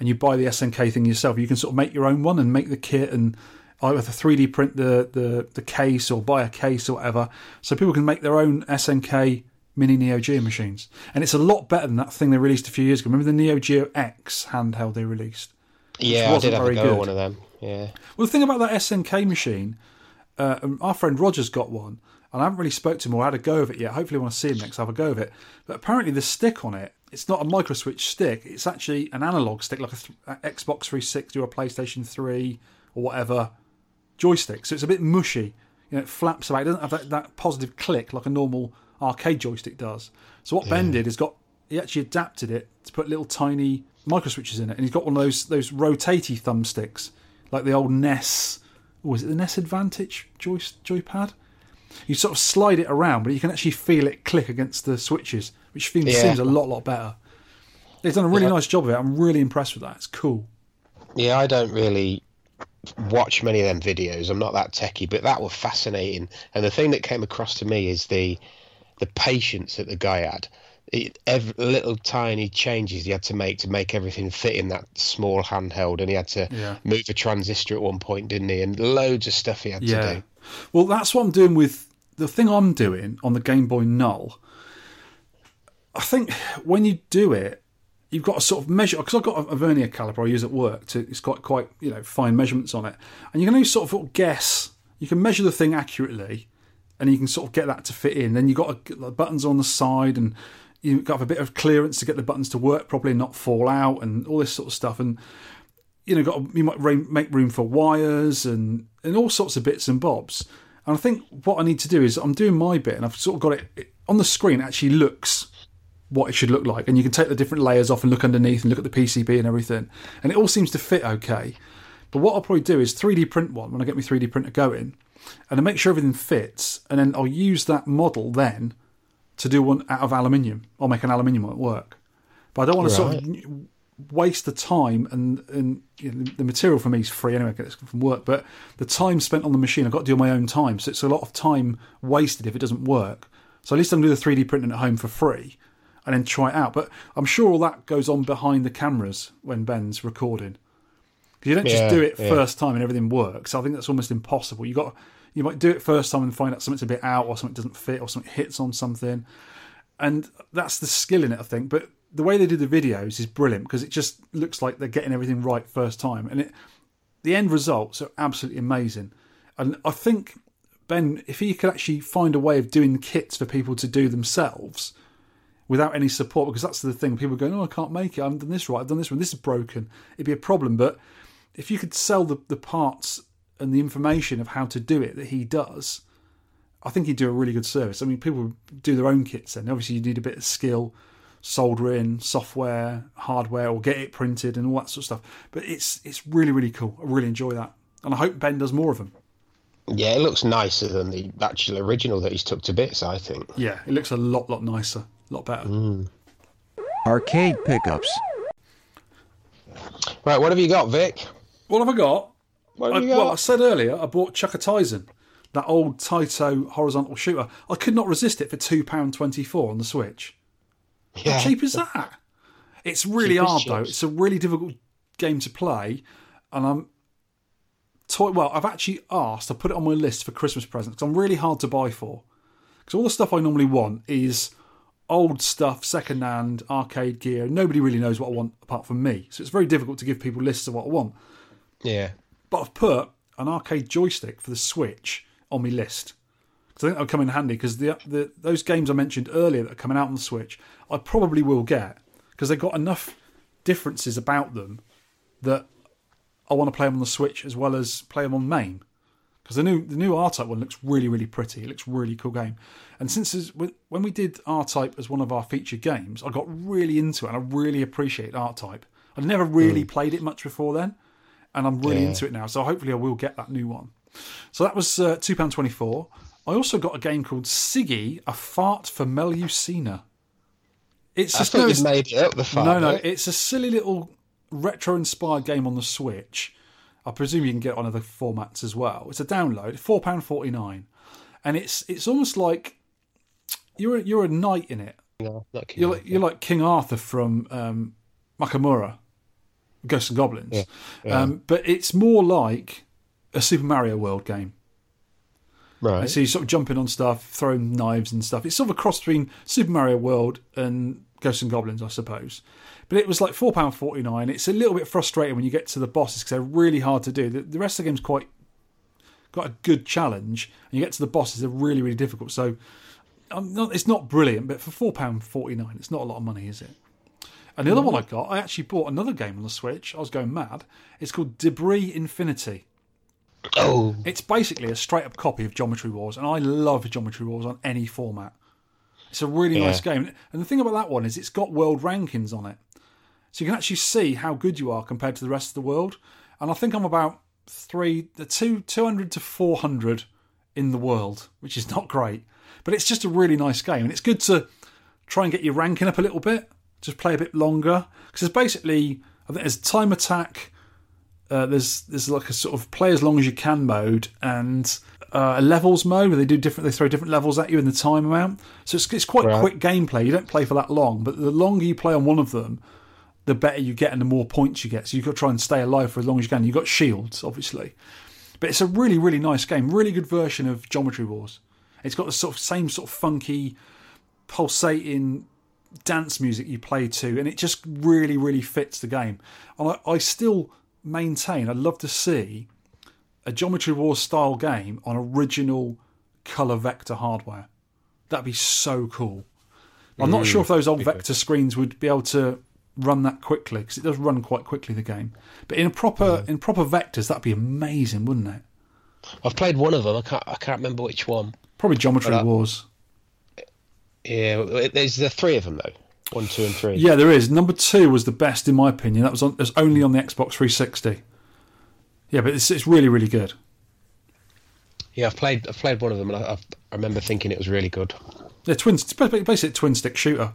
B: and you buy the SNK thing yourself, you can sort of make your own one and make the kit and either 3D print the, the, the case or buy a case or whatever. So people can make their own SNK mini Neo Geo machines. And it's a lot better than that thing they released a few years ago. Remember the Neo Geo X handheld they released?
C: Yeah, I did have a
B: very
C: go
B: good.
C: one of them. Yeah.
B: Well, the thing about that SNK machine, uh, um, our friend Roger's got one, and I haven't really spoke to him or had a go of it yet. Hopefully, I want to see him next, I have a go of it. But apparently, the stick on it, it's not a micro switch stick. It's actually an analog stick, like a, th- a Xbox 360 or a PlayStation 3 or whatever joystick. So it's a bit mushy. You know, it flaps about. It doesn't have that, that positive click like a normal arcade joystick does. So what Ben did is got he actually adapted it to put little tiny micro switches in it, and he's got one of those those rotatey thumbsticks like the old NES. Or oh, was it the NES Advantage joy joypad? You sort of slide it around, but you can actually feel it click against the switches, which seems,
C: Yeah.
B: seems a lot lot better. They've done a really
C: Yeah.
B: nice job of it. I'm really impressed with that. It's cool.
C: Yeah, I don't really watch many of them videos. I'm not that techie, but that was fascinating. And the thing that came across to me is the the patience that the guy had. It, every little tiny changes he had to make to make everything fit in that small handheld, and he had to
B: Yeah.
C: move a transistor at one point, didn't he? And loads of stuff he had to do.
B: Well, that's what I'm doing with the thing I'm doing on the Game Boy Null. I think when you do it, you've got to sort of measure because I've got a, vernier caliper I use at work. To, it's got quite you know fine measurements on it, and you can only sort of guess. You can measure the thing accurately, and you can sort of get that to fit in. Then you've got to, the buttons on the side, and you've got a bit of clearance to get the buttons to work properly and not fall out, and all this sort of stuff. And you know, got to, you might make room for wires and and all sorts of bits and bobs. And I think what I need to do is I'm doing my bit, and I've sort of got it, it on the screen. It actually looks what it should look like, and you can take the different layers off and look underneath and look at the PCB and everything, and it all seems to fit okay. But what I'll probably do is 3D print one when I get my 3D printer going, and I make sure everything fits, and then I'll use that model then to do one out of aluminium. I'll make an aluminium one at work, but I don't want to sort of waste the time and and you know, the material for me is free anyway, I get it from work. But the time spent on the machine, I've got to do my own time, so it's a lot of time wasted if it doesn't work. So at least I can do the 3D printing at home for free and then try it out. But I'm sure all that goes on behind the cameras when Ben's recording. Because you don't
C: Yeah,
B: just do it
C: yeah.
B: first time and everything works. I think that's almost impossible. You got you might do it first time and find out something's a bit out or something doesn't fit or something hits on something. And that's the skill in it, I think. But the way they do the videos is brilliant because it just looks like they're getting everything right first time. And it the end results are absolutely amazing. And I think Ben, if he could actually find a way of doing kits for people to do themselves without any support, because that's the thing, people are going, "Oh, I can't make it. I haven't done this right. I've done this one. This is broken." It'd be a problem. But if you could sell the, the parts and the information of how to do it that he does, I think he'd do a really good service. I mean, people do their own kits, and obviously you need a bit of skill, soldering, software, hardware, or get it printed and all that sort of stuff. But it's it's really really cool. I really enjoy that, and I hope Ben does more of them.
C: Yeah, it looks nicer than the actual original that he's took to bits. I think.
B: Yeah, it looks a lot lot nicer, a lot better. Mm.
E: Arcade pickups.
C: Right, what have you got, Vic?
B: What have I got?
C: What
B: I,
C: have you got?
B: well, I said earlier I bought Chuka Taisen, that old Taito horizontal shooter. I could not resist it for two pound twenty four on the Switch.
C: yeah.
B: How cheap is that? It's really
C: Cheap as
B: hard though. It's a really difficult game to play, and I'm. Toy, well, I've actually asked. I put it on my list for Christmas presents because I'm really hard to buy for. Because all the stuff I normally want is old stuff, second hand, arcade gear. Nobody really knows what I want apart from me, so it's very difficult to give people lists of what I want.
C: Yeah.
B: But I've put an arcade joystick for the Switch on my list. Because I think that'll come in handy because the, the those games I mentioned earlier that are coming out on the Switch, I probably will get because they've got enough differences about them that I want to play them on the Switch as well as play them on MAME. Because the new the new R Type one looks really really pretty. It looks really cool game. And since when we did R Type as one of our featured games, I got really into it and I really appreciate R Type. I'd never really played it much before then, and I'm really
C: Yeah.
B: into it now. So hopefully I will get that new one. So that was uh, two pound twenty four. I also got a game called Sigi: A Fart for Melusina. It's
C: I
B: just
C: thought
B: no,
C: made it up the far
B: no, no, it's a silly little retro-inspired game on the Switch. I presume you can get on other formats as well. It's a download, four pound forty nine, and it's it's almost like you're a, you're a knight in it.
C: No,
B: You're like, you're like King Arthur from um, Makaimura, Ghosts and Goblins, Um, but it's more like a Super Mario World game.
C: right.
B: So you're sort of jumping on stuff, throwing knives and stuff. It's sort of a cross between Super Mario World and Ghosts and Goblins, I suppose. But it was like four pound forty nine. It's a little bit frustrating when you get to the bosses because they're really hard to do. The, the rest of the game's quite got a good challenge, and you get to the bosses, they're really really difficult. So not, it's not brilliant, but for four pound forty nine, it's not a lot of money, is it? And the other one I got, I actually bought another game on the Switch. I was going mad. It's called Debris Infinity.
C: oh,
B: It's basically a straight up copy of Geometry Wars, and I love Geometry Wars on any format. It's a really
C: Yeah.
B: nice game. And the thing about that one is it's got world rankings on it. So you can actually see how good you are compared to the rest of the world. And I think I'm about three, the two, 200 to 400 in the world, which is not great. But it's just a really nice game. And it's good to try and get your ranking up a little bit, just play a bit longer. Because there's basically, I think there's time attack, uh, there's there's like a sort of play as long as you can mode and uh, a levels mode where they do different they throw different levels at you in the time amount. So it's it's quite
C: Right.
B: quick gameplay. You don't play for that long, but the longer you play on one of them, the better you get and the more points you get. So you've got to try and stay alive for as long as you can. You've got shields, obviously. But it's a really, really nice game. Really good version of Geometry Wars. It's got the sort of same sort of funky, pulsating dance music you play to, and it just really, really fits the game. And I, I still maintain I'd love to see a Geometry Wars style game on original color vector hardware. That'd be so cool. I'm not sure mm. if those old vector screens would be able to run that quickly because it does run quite quickly the game. But in a proper in proper vectors, that'd be amazing, wouldn't it?
C: I've played one of them. I can't. I can't remember which one.
B: Probably Geometry
C: uh,
B: Wars.
C: Yeah, there's the three of them though. One, two, and three.
B: Yeah, there is. Number two was the best in my opinion. That was on, was only on the Xbox 360. Yeah, but it's, it's really, really good.
C: Yeah, I've played. I've played one of them, and I, I remember thinking it was really good.
B: Yeah, twin. It's basically a twin stick shooter.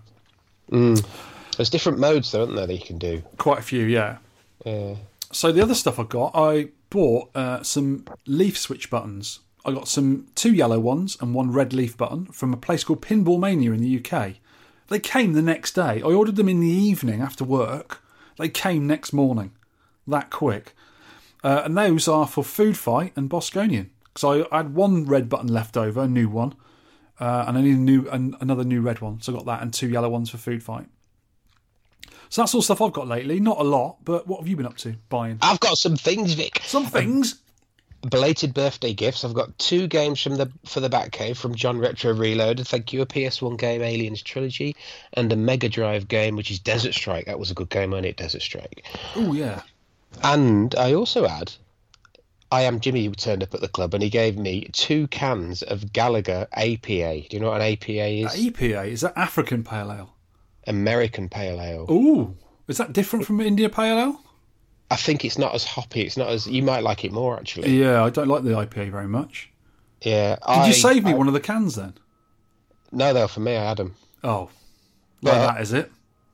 C: There's different modes, though, aren't there, that you can do?
B: Quite a few, yeah.
C: Yeah.
B: So the other stuff I got, I bought uh, some leaf switch buttons. I got some two yellow ones and one red leaf button from a place called Pinball Mania in the UK. They came the next day. I ordered them in the evening after work. They came next morning, that quick. Uh, and those are for Food Fight and Bosconian. So I had one red button left over, a new one, uh, and I need a new an, another new red one. So I got that and two yellow ones for Food Fight. So that's all stuff I've got lately. Not a lot, but what have you been up to buying?
C: I've got some things, Vic.
B: Some things.
C: Um, belated birthday gifts. I've got two games from the for the Batcave from John Retro Reload. Thank you. A PS1 game, Aliens Trilogy, and a Mega Drive game, which is Desert Strike. That was a good game, wasn't it? Desert Strike.
B: Oh yeah.
C: And I also had, I am Jimmy who turned up at the club, and he gave me two cans of Gallagher APA. Do you know what an APA is?
B: APA is that African Pale Ale?
C: American Pale Ale.
B: Ooh, is that different from India Pale Ale?
C: I think it's not as hoppy. It's not as you might like it more actually.
B: Yeah, I don't like the IPA very much.
C: Yeah.
B: Did
C: I,
B: you save me
C: I-
B: one of the cans then?
C: No, though for me, I had them.
B: Oh, like
C: Yeah.
B: that is it?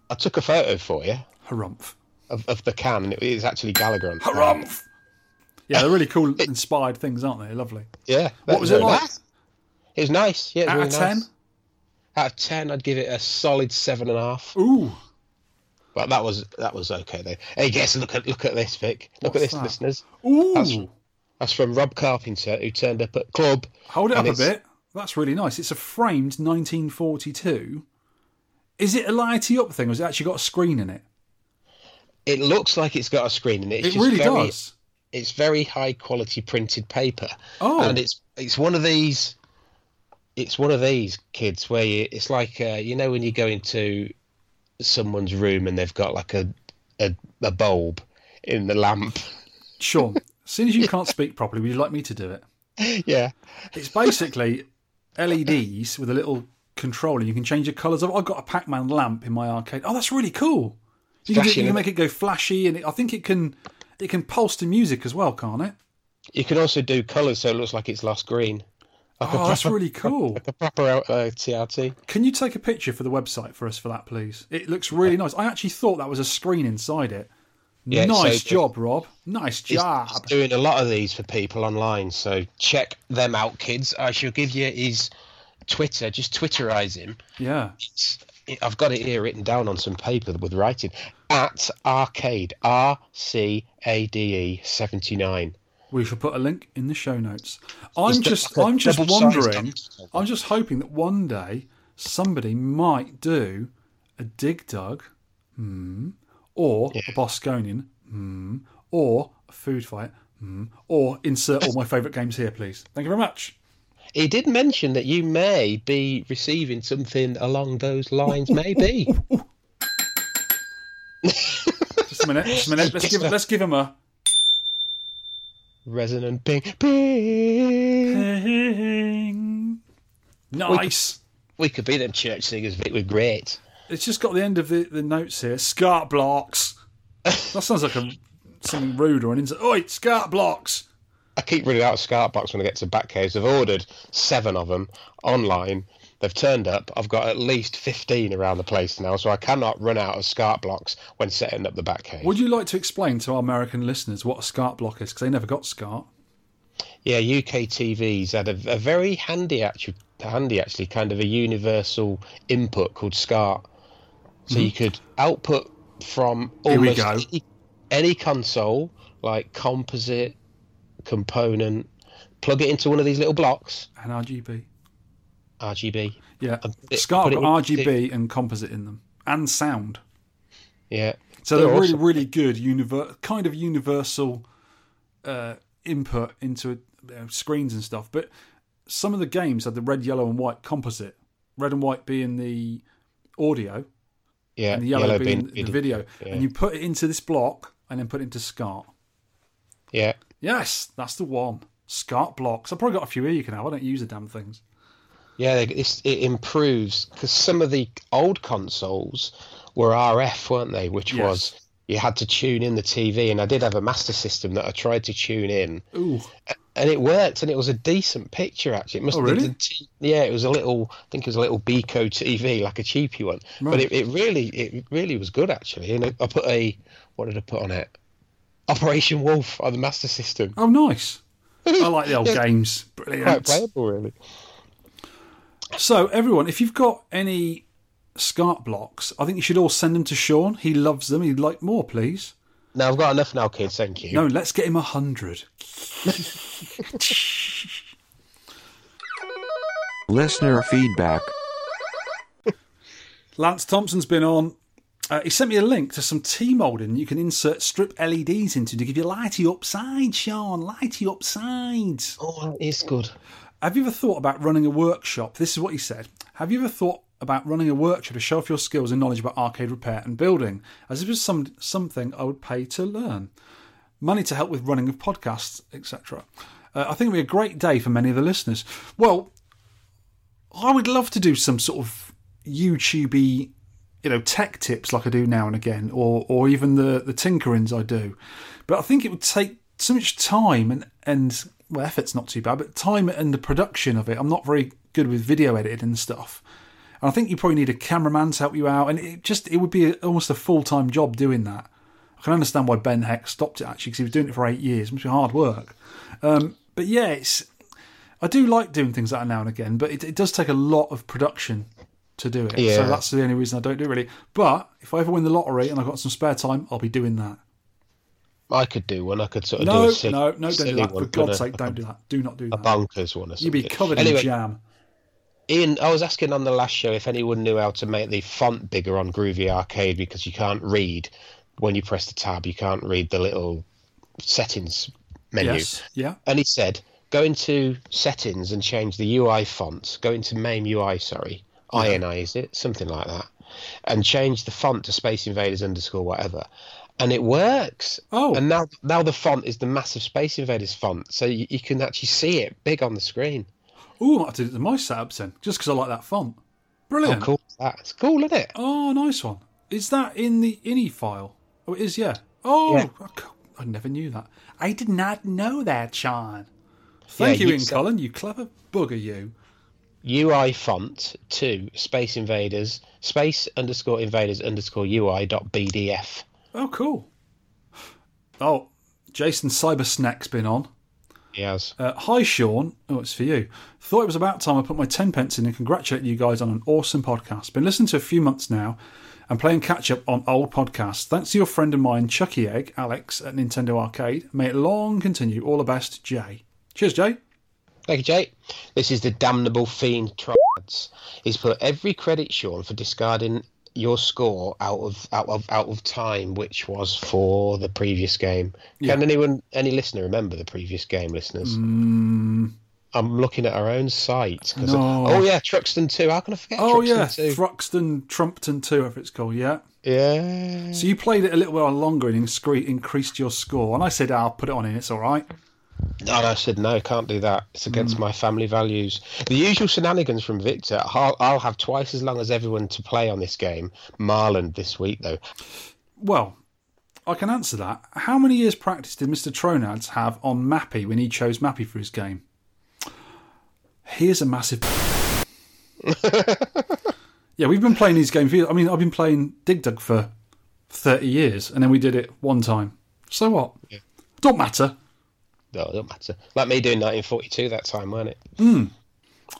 C: I took a photo for you
B: Harumph.
C: of, of the can, and it is actually Gallagher on.
B: Harumph. Yeah, they're really cool, [LAUGHS] inspired things, aren't they? Lovely.
C: Yeah.
B: What was it like?
C: that- It was nice. Yeah, it was
B: Out
C: really
B: of ten?
C: nice. Out of ten, I'd give it a solid seven and a half.
B: Ooh,
C: But that was that was okay though. Hey, guess look at look at this, Vic. Look
B: What's
C: at this,
B: that?
C: listeners.
B: ooh.
C: That's, that's from Rob Carpenter, who turned up at club.
B: Hold it up a bit. That's really nice. It's a framed 1942. Is it a lighty up thing, or has it actually got a screen in it?
C: It looks like it's got a screen in it. It's
B: it really
C: very,
B: does.
C: It's very high quality printed paper.
B: Oh.
C: and it's it's one of these. It's one of these kids where you, it's like uh, you know when you go into someone's room and they've got like a a, a bulb in the lamp.
B: Sean, [LAUGHS] as soon as you can't speak properly, would you like me to do it?
C: yeah,
B: It's basically LEDs with a little controller. You can change the colours of. I've got a Pac-Man lamp in my arcade. Oh, that's really cool. You can, do- you can make it go flashy, and it, I think it can it can pulse to music as well, can't it?
C: you can also do colours so it looks like it's lost green. Like
B: Oh, that's really cool.
C: like a proper uh, CRT.
B: Can you take a picture for the website for us for that, please? It looks really nice. I actually thought that was a screen inside it.
C: Yeah,
B: nice
C: so
B: job, Rob. Nice job.
C: he's doing a lot of these for people online, so check them out, kids. I shall give you his Twitter. Just Twitterize him.
B: Yeah.
C: It's, I've got it here written down on some paper with writing at arcade R C A D E seventy nine.
B: We shall put a link in the show notes. I'm
C: Just a-
B: just,
C: like a
B: I'm just wondering. I'm just hoping that one day somebody might do a Dig Dug, hmm, or a Bosconian, hmm, or a Food Fight, hmm, or insert all my favourite games here, please. Thank you very much.
C: He did mention that you may be receiving something along those lines. Maybe. [LAUGHS]
B: Just a minute. Just a minute. Let's give [LAUGHS] let's give him a.
C: Resonant ping. Ping. ping.
B: Nice.
C: We could be them church singers, Vic. We're great.
B: It's just got the end of the, the notes here. Scat blocks. That sounds like a something rude or an insult. Oi, scat blocks.
C: I keep running out of SCART box when I get to Batcaves. I've ordered seven of them online. They've turned up. I've got at least 15 around the place now, so I cannot run out of SCART blocks when setting up the Batcave.
B: Would you like to explain to our American listeners what a SCART block is? Because they never got SCART.
C: Yeah, UK TVs had a, a very handy, actually, handy actually, kind of a universal input called SCART. So mm. you could output from almost any, any console, like composite, component, plug it into one of these little blocks,
B: And RGB.
C: RGB.
B: Yeah,
C: it- put
B: got
C: it
B: RGB and composite in them and sound.
C: Yeah.
B: So they're,
C: They're
B: really,
C: awesome.
B: really good, univer- kind of universal uh, input into uh, screens and stuff. But some of the games had the red, yellow, and white composite. Red and white being the audio,
C: Yeah.
B: and the yellow, being,
C: being
B: the video.
C: Yeah.
B: And you put it into this block, and then put it into SCART.
C: Yeah.
B: Yes, that's the one. SCART blocks. I've probably got a few here you can have. I don't use the damn things.
C: Yeah, it improves because some of the old consoles were RF, weren't they? Which
B: Yes.
C: was you had to tune in the TV, and I did have a Master System that I tried to tune in,
B: Ooh,
C: and it worked, and it was a decent picture actually. It must
B: Oh, really?
C: yeah, it was a little. I think it was a little Beko TV, like a cheapy one,
B: Right.
C: but it, it really, it really was good actually. And I, I put a what did I put on it? Operation Wolf on the Master System.
B: oh, nice. I like the old [LAUGHS] games.
C: Quite
B: Brilliant.
C: playable, really.
B: So, everyone, if you've got any SCART blocks, I think you should all send them to Sean. He loves them. He'd like more, please.
C: Now I've got enough now, kids. Thank you.
B: No, let's get him a hundred. [LAUGHS]
E: Listener feedback.
B: Lance Thompson's been on. Uh, he sent me a link to some T molding you can insert strip LEDs into to give you lighty upside, Sean. Lighty upsides.
C: Oh, that is good.
B: Have you ever thought about running a workshop? This is what he said. Have you ever thought about running a workshop to show off your skills and knowledge about arcade repair and building? As if it was some, something I would pay to learn. Money to help with running of podcasts, etc. Uh, I think it would be a great day for many of the listeners. Well, I would love to do some sort of YouTubey, you know, tech tips like I do now and again, or or even the the tinkerings I do. But I think it would take so much time and and well, effort's not too bad, but time and the production of it. I'm not very good with video editing and stuff. And I think you probably need a cameraman to help you out, and it just it would be a, almost a full time job doing that. I can understand why Ben Heck stopped it actually because he was doing it for eight years. It must be hard work. Um, but yeah, it's I do like doing things like that now and again, but it, it does take a lot of production to do it. So that's the only reason I don't do it really. But if I ever win the lottery and I've got some spare time, I'll be doing that.
C: I could do one. I could sort of do
B: No,
C: a silly,
B: no, no, don't do that. For God's
C: but a-
B: sake, don't do that. Do not do that.
C: A
B: that.
C: bonkers one
B: You'd be covered
C: anyway,
B: in jam.
C: Ian, I was asking on the last show if anyone knew how to make the font bigger on Groovy Arcade because you can't read when you press the tab. You can't read the little settings menu.
B: Yes. Yeah.
C: And he said, go into settings and change the UI font. Go into MAME UI, sorry. INI, is it? Something like that. And change the font to Space Invaders underscore whatever. And it works.
B: Oh.
C: And now now the font is the massive Space Invaders font. So you, you can actually see it big on the screen.
B: Oh, I might have to do it to my setups then, just because I like that font. Brilliant.
C: Oh, cool is that? It's cool, isn't it?
B: Oh, nice one. Is that in the INI file? Oh, it is, yeah. Oh,
C: Yeah.
B: I never knew that. I did not know that, Sean. Thank
C: Yeah,
B: you, Ian Cullen. You clever bugger, you.
C: UI font to Space Invaders, space underscore invaders underscore UI dot BDF.
B: Oh, cool. Oh, Jason Cybersnack's been on.
C: He has.
B: Uh, hi, Sean. Oh, it's for you. Thought it was about time I put my 10 pence in and congratulate you guys on an awesome podcast. Been listening to a few months now and playing catch up on old podcasts. Thanks to your friend of mine, Chucky Egg, Alex, at Nintendo Arcade. May it long continue. All the best, Jay. Cheers, Jay.
C: Thank you, Jay. This is the damnable fiend Trods. He's put every credit, Sean, for discarding your score out of out of out of time, which was for the previous game. Can anyone, any listener, remember the previous game, listeners? Mm. I'm looking at our own site.
B: No.
C: Oh yeah, Truxton two. How can I forget?
B: Oh,
C: Truxton
B: yeah.
C: 2?
B: Thruxton, Trumpton 2, if it's called, yeah.
C: yeah.
B: So you played it a little while longer and increased your score. And I said, ah, I'll put it on in, it's all right.
C: No, I said no, can't do that. It's against
B: Hmm.
C: my family values. The usual shenanigans from Victor. I'll, I'll have twice as long as everyone to play on this game. Marlon this week though.
B: Well, I can answer that. How many years' practice did Mr. Tronads have on Mappy when he chose Mappy for his game? Here's a massive. [LAUGHS] yeah, we've been playing these games. I mean, I've been playing Dig Dug for 30 years, and then we did it one time. So what? Don't matter.
C: No, it don't matter. Like me doing 1942 that time, weren't it?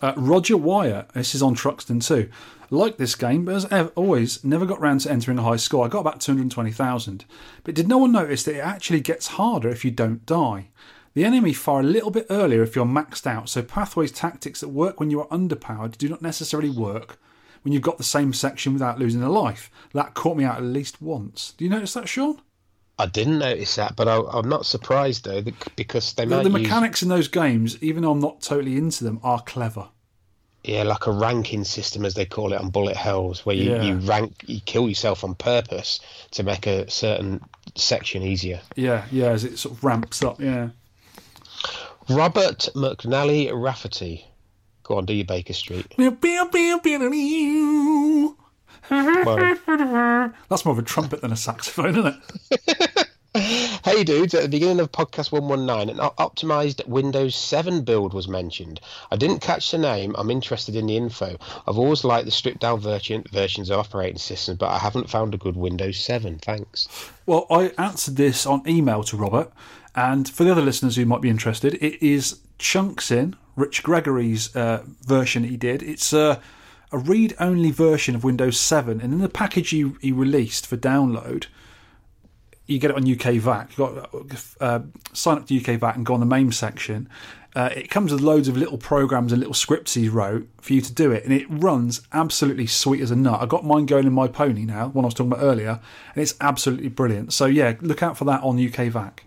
B: Uh, Roger Wire, this is on Truxton too. Like this game, but as ev- always, never got round to entering a high score. I got about 220,000. But did no one notice that it actually gets harder if you don't die? The enemy fire a little bit earlier if you're maxed out, so pathways tactics that work when you are underpowered do not necessarily work when you've got the same section without losing a life. That caught me out at least once. Do you notice that, Sean?
C: I didn't notice that, but I, I'm not surprised though that- because they
B: The, the
C: use
B: mechanics in those games, even though I'm not totally into them, are clever.
C: yeah like a ranking system as they call it on bullet hells, where you,
B: Yeah.
C: you rank you kill yourself on purpose to make a certain section easier.
B: Yeah, yeah, as it sort of ramps up, yeah.
C: Robert McNally Rafferty. Go on, do your Baker Street.
B: That's more of a trumpet than a saxophone, isn't it? [LAUGHS]
C: Hey dudes, at the beginning of podcast 119, an optimized Windows 7 build was mentioned. I didn't catch the name, I'm interested in the info. I've always liked the stripped down version, versions of operating systems, but I haven't found a good Windows 7. Thanks.
B: Well, I answered this on email to Robert, and for the other listeners who might be interested, it is chunks in Rich Gregory's uh, version he did. It's a, a read only version of Windows 7, and in the package he, he released for download, you get it on UK VAC. You've got uh, sign up to UK VAC and go on the main section. Uh, it comes with loads of little programs and little scripts he wrote for you to do it, and it runs absolutely sweet as a nut. I got mine going in my pony now, one I was talking about earlier, and it's absolutely brilliant. So yeah, look out for that on UK VAC.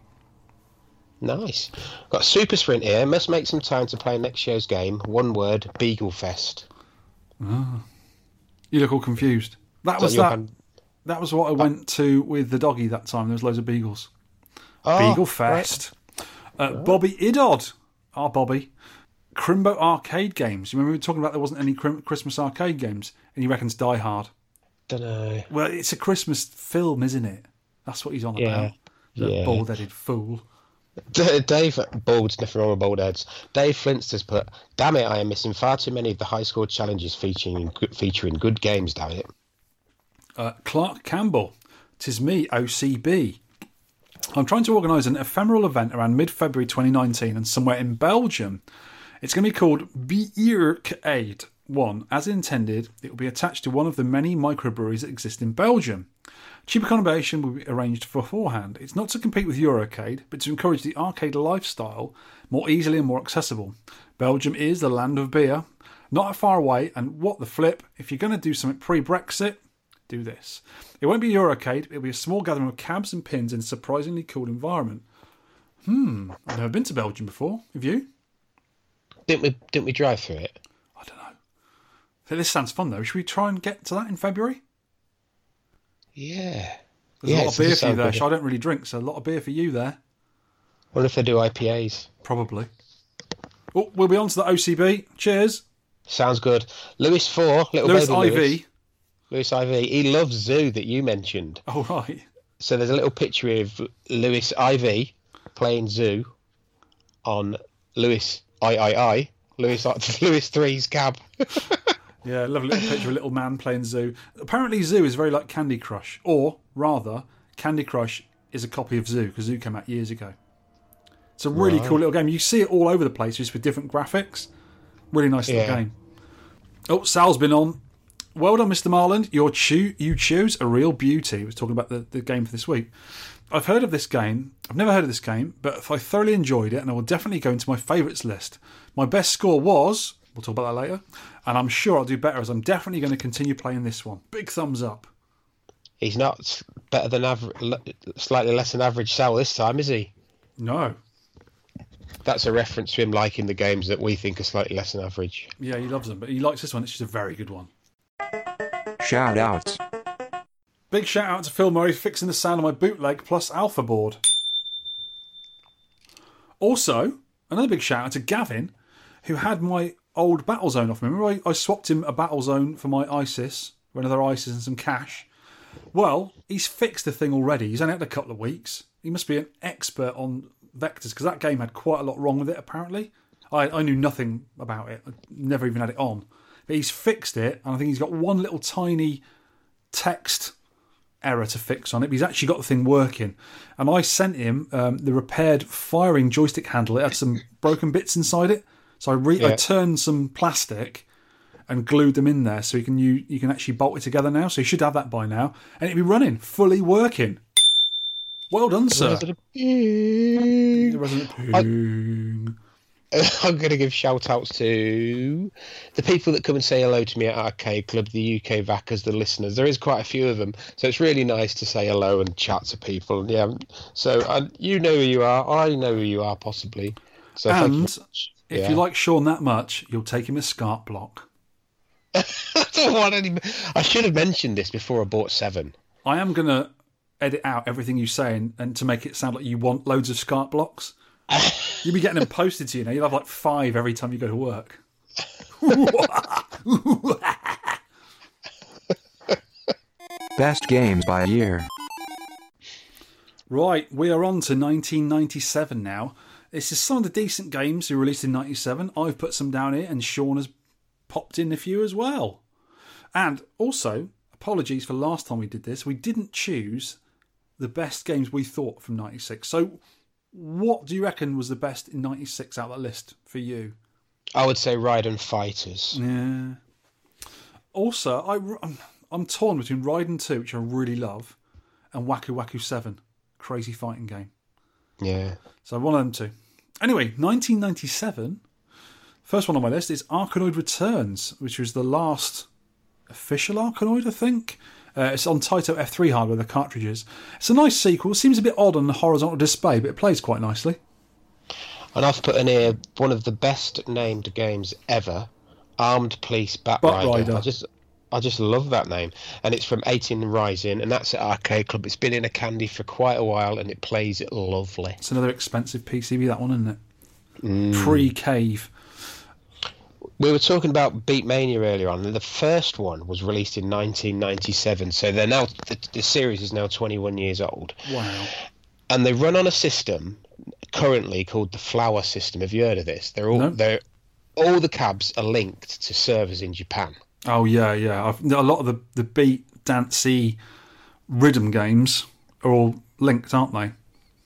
C: Nice. Got a Super Sprint here. Must make some time to play next year's game. One word, Beagle Fest. Ah.
B: You look all confused. That was
C: that
B: that.
C: hand-
B: That was what I went to with the doggy that time. There was loads of beagles.
C: Oh,
B: Beagle Fest. Uh, ah. Bobby Idod, our Bobby. Crimbo arcade games. You remember we were talking about there wasn't any Christmas arcade games, and he reckons Die Hard.
C: Don't know.
B: Well, it's a Christmas film, isn't it? That's what he's on
C: Yeah.
B: about. The
C: Yeah.
B: bald-headed fool.
C: Dave bald heads. Dave Flint's has put, "Damn it, I am missing far too many of the high score challenges featuring featuring good games. Damn it."
B: Uh, Clark Campbell. Tis me, OCB. I'm trying to organise an ephemeral event around mid February 2019 and somewhere in Belgium. It's going to be called Bierkade 1. As intended, it will be attached to one of the many microbreweries that exist in Belgium. Cheap accommodation will be arranged beforehand. It's not to compete with Eurocade, but to encourage the arcade lifestyle more easily and more accessible. Belgium is the land of beer, not far away, and what the flip, if you're going to do something pre Brexit, do this. It won't be Eurocade, it'll be a small gathering of cabs and pins in a surprisingly cool environment. Hmm, I've never been to Belgium before. Have you?
C: Didn't we? Didn't we drive through it?
B: I don't know. This sounds fun though. Should we try and get to that in February?
C: Yeah.
B: There's
C: Yeah,
B: a lot of beer for you there.
C: good.
B: So I don't really drink, so a lot of beer for you there.
C: What if they do IPAs.
B: Probably. Oh, we'll be on to the OCB. Cheers.
C: Sounds good. Lewis Four, little
B: Lewis
C: baby
B: IV.
C: Lewis. Lewis IV. He loves Zoo that you mentioned.
B: Oh, right.
C: So there's a little picture of Lewis IV playing Zoo on Lewis III. Lewis [LAUGHS] Lewis Three's cab. [LAUGHS]
B: Yeah, lovely little picture of a little man playing Zoo. Apparently, Zoo is very like Candy Crush, or rather, Candy Crush is a copy of Zoo because Zoo came out years ago. It's a really cool little game. You see it all over the place, just with different graphics. Really nice little
C: Yeah.
B: game. Oh, Sal's been on. Well done, Mr. Marland. Your choo- you choose a real beauty. He was talking about the, the game for this week. I've heard of this game. I've never heard of this game, but I thoroughly enjoyed it, and I will definitely go into my favourites list. My best score was. We'll talk about that later. And I'm sure I'll do better as I'm definitely going to continue playing this one. Big thumbs up.
C: He's not better than average, slightly less than average Sal this time, is he?
B: No.
C: That's a reference to him liking the games that we think are slightly less than average.
B: Yeah, he loves them, but he likes this one. It's just a very good one.
E: Shout out.
B: Big shout out to Phil Murray for fixing the sound of my bootleg plus alpha board. Also, another big shout out to Gavin, who had my old Battlezone off me. Remember, I, I swapped him a Battlezone for my ISIS, for another ISIS and some cash. Well, he's fixed the thing already. He's only had a couple of weeks. He must be an expert on vectors because that game had quite a lot wrong with it, apparently. I, I knew nothing about it, I never even had it on. But he's fixed it, and I think he's got one little tiny text error to fix on it. But he's actually got the thing working. And I sent him um, the repaired firing joystick handle. It had some broken bits inside it. So I, re- I turned some plastic and glued them in there so you can you, you can actually bolt it together now. So you should have that by now. And it'll be running, fully working. Well done, sir.
C: Resident [LAUGHS] Pig. I- [LAUGHS] I'm going to give shout outs to the people that come and say hello to me at Arcade Club, the UK Vackers, the listeners. There is quite a few of them, so it's really nice to say hello and chat to people. Yeah, so uh, you know who you are. I know who you are, possibly. So thank you.
B: And if
C: Yeah.
B: you like Sean that much, you'll take him a SCART block. [LAUGHS]
C: I don't want any. I should have mentioned this before I bought seven.
B: I am going to edit out everything you say and, and to make it sound like you want loads of SCART blocks. [LAUGHS] You'll be getting them posted to you now. You'll have like five every time you go to work. [LAUGHS]
E: Best games by year.
B: Right, we are on to 1997 now. This is some of the decent games who released in 97. I've put some down here, and Sean has popped in a few as well. And also, apologies for last time we did this, we didn't choose the best games we thought from 96. So, what do you reckon was the best in 96 out of that list for you?
C: I would say Raiden Fighters.
B: Yeah. Also, I, I'm, I'm torn between Raiden 2, which I really love, and Waku Waku 7, crazy fighting game.
C: Yeah.
B: So one of them two. Anyway, 1997. First one on my list is Arkanoid Returns, which was the last official Arkanoid, I think. Uh, it's on Taito F3 hardware, the cartridges. It's a nice sequel. Seems a bit odd on the horizontal display, but it plays quite nicely.
C: And I've put in here one of the best named games ever, Armed Police Bat. Rider. I just I just love that name. And it's from 18 Rising, and that's at Arcade Club. It's been in a candy for quite a while, and it plays it lovely.
B: It's another expensive PCB, that one, isn't it? Mm. Pre cave.
C: We were talking about Beatmania earlier on, and the first one was released in 1997. So they're now the, the series is now 21 years old,
B: Wow.
C: and they run on a system currently called the Flower System. Have you heard of this? They're all
B: No.
C: they're all the cabs are linked to servers in Japan.
B: Oh, yeah, yeah. I've, a lot of the, the beat, dancey, rhythm games are all linked, aren't they?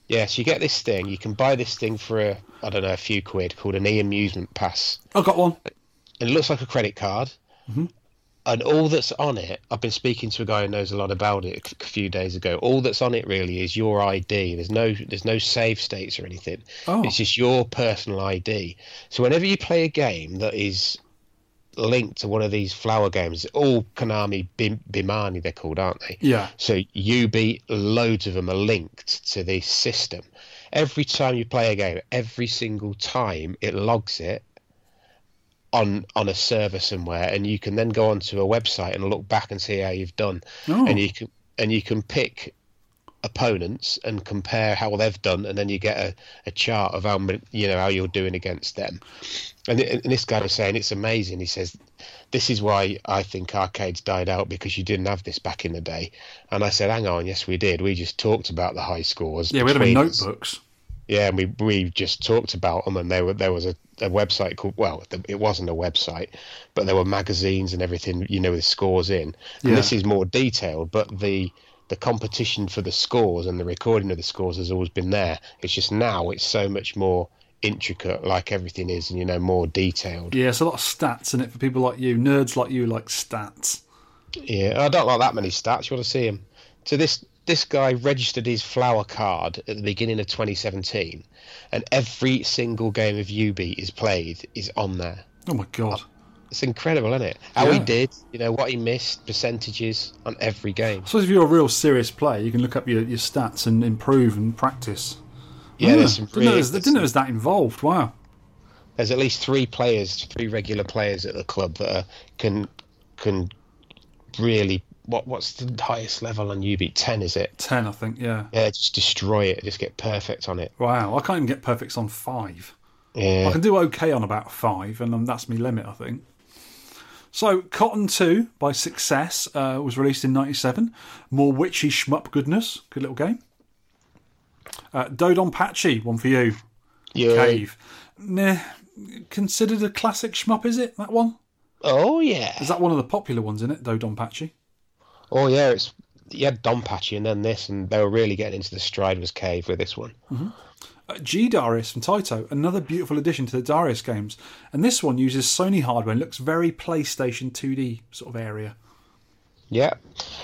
C: Yes, you get this thing. You can buy this thing for a I don't know a few quid called an e-amusement pass.
B: I've got one.
C: And it looks like a credit card. Mm-hmm. And all that's on it, I've been speaking to a guy who knows a lot about it a few days ago. All that's on it really is your ID. There's no there's no save states or anything.
B: Oh.
C: It's just your personal ID. So whenever you play a game that is linked to one of these flower games, all Konami Bim, Bemani they're called, aren't they?
B: Yeah.
C: So jubeat, loads of them are linked to this system. Every time you play a game, every single time it logs it on on a server somewhere, and you can then go onto a website and look back and see how you've done.
B: Oh.
C: And you can and you can pick opponents and compare how they've done, and then you get a, a chart of how you know how you're doing against them. And, and this guy was saying it's amazing. He says this is why I think arcades died out because you didn't have this back in the day. And I said, hang on, yes we did. We just talked about the high scores.
B: Yeah, we had
C: us.
B: notebooks.
C: Yeah, and we we just talked about them, and there were there was a, a website called well, it wasn't a website, but there were magazines and everything, you know, with scores in. And
B: Yeah.
C: this is more detailed, but the the competition for the scores and the recording of the scores has always been there. It's just now it's so much more intricate, like everything is, and you know, more detailed.
B: Yeah, it's a lot of stats in it for people like you. Nerds like you like stats.
C: Yeah, I don't like that many stats. You want to see them? So this this guy registered his flower card at the beginning of 2017, and every single game of jubeat is played is on there.
B: Oh my god.
C: It's incredible, isn't it? How he did, you know, what he missed, percentages on every game.
B: I suppose if you're a real serious player, you can look up your, your stats and improve and practice.
C: Yeah,
B: Ah,
C: there's some
B: didn't, know was, didn't know it was that involved. Wow.
C: there's at least three players, three regular players at the club that are, can can really what what's the highest level on jubeat? Ten, is it?
B: 10, I think, yeah.
C: Yeah, just destroy it, just get perfect on it.
B: Wow, I can't even get perfects on 5. I can do okay on about 5, and that's my limit, I think. So, Cotton 2 by Success uh, was released in 97. More witchy shmup goodness. Good little game. Uh, DoDonPachi, one for you.
C: yeah.
B: Cave. Nah, considered a classic shmup, is it, that one?
C: Oh yeah.
B: Is that one of the popular ones in it, DoDonPachi?
C: Oh yeah, it's you had DonPachi and then this, and they were really getting into the Striders Cave with this one.
B: Uh, Uh, G Darius from Taito, another beautiful addition to the Darius games. And this one uses Sony hardware and looks very PlayStation 2D sort of area.
C: Yeah.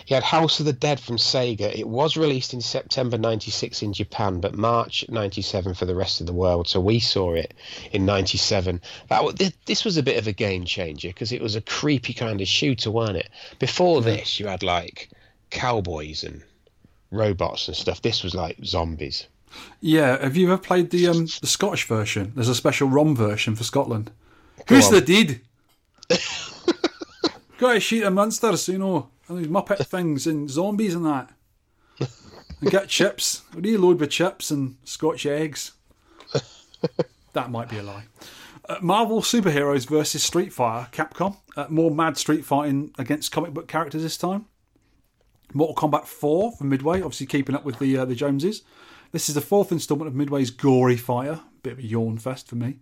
C: You had House of the Dead from Sega. It was released in September 96 in Japan, but March 97 for the rest of the world. So we saw it in 97. That This was a bit of a game changer because it was a creepy kind of shooter, wasn't it? Before this, you had like cowboys and robots and stuff. This was like zombies.
B: Yeah, have you ever played the um, the Scottish version? There's a special ROM version for Scotland. Who's
C: on.
B: the deed? Got a sheet of monsters, you know, and these Muppet things and zombies and that. And get chips. Reload with chips and Scotch eggs. That might be a lie. Uh, Marvel superheroes versus Street Fighter, Capcom. Uh, more mad street fighting against comic book characters this time. Mortal Kombat 4 from Midway, obviously keeping up with the uh, the Joneses. This is the fourth instalment of Midway's gory fighter. Bit of a yawn fest for me.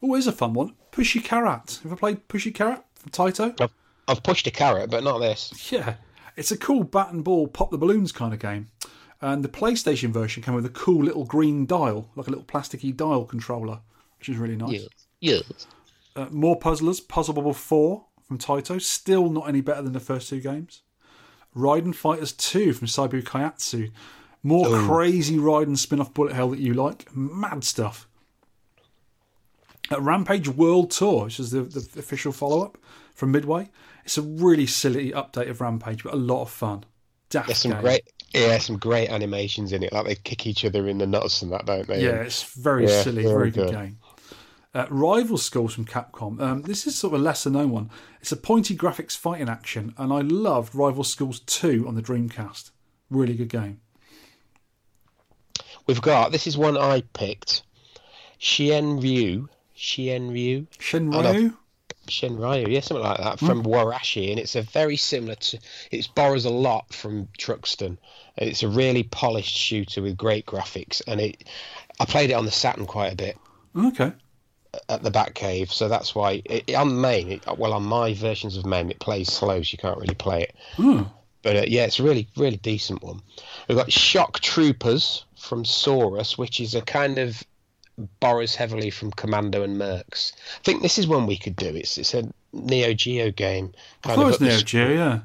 B: Oh, here's a fun one. Puchi Carat. Have I played Puchi Carat from Taito?
C: I've, I've pushed a carrot, but not this.
B: Yeah. It's a cool bat and ball, pop the balloons kind of game. And the PlayStation version came with a cool little green dial, like a little plasticky dial controller, which is really nice.
C: Yes.
B: Uh, more Puzzlers, Puzzle Bubble 4 from Taito, still not any better than the first two games. Raiden Fighters 2 from Seibu Kaihatsu. More crazy Raiden spin off bullet hell that you like. Mad stuff. Uh, Rampage World Tour, which is the, the official follow up from Midway. It's a really silly update of Rampage, but a lot of fun. Daft
C: There's some
B: game.
C: great, yeah, some great animations in it. Like they kick each other in the nuts and that, don't they?
B: Yeah, it's very
C: Yeah,
B: silly,
C: very
B: very good,
C: good.
B: game. Uh, Rival Schools from Capcom. Um, this is sort of a lesser known one. It's a pointy graphics fighting action, and I loved Rival Schools 2 on the Dreamcast. Really good game.
C: We've got this is one I picked. Shenryu, Shenryu,
B: Shenryu?
C: Shenryu, yeah, something like that from Warashi, and it's a very similar to. It borrows a lot from Truxton, and it's a really polished shooter with great graphics. And it, I played it on the Saturn quite a bit
B: Okay.
C: at the back Batcave, so that's why it, on MAME. It, well, on my versions of MAME, it plays slow, so you can't really play it. But uh, yeah, it's a really, really decent one. We've got Shock Troopers from Saurus, which is a kind of borrows heavily from Commando and Mercs. I think this is one we could do. It's it's a Neo Geo game, kind of the,
B: Neo
C: sc-
B: Geo, yeah.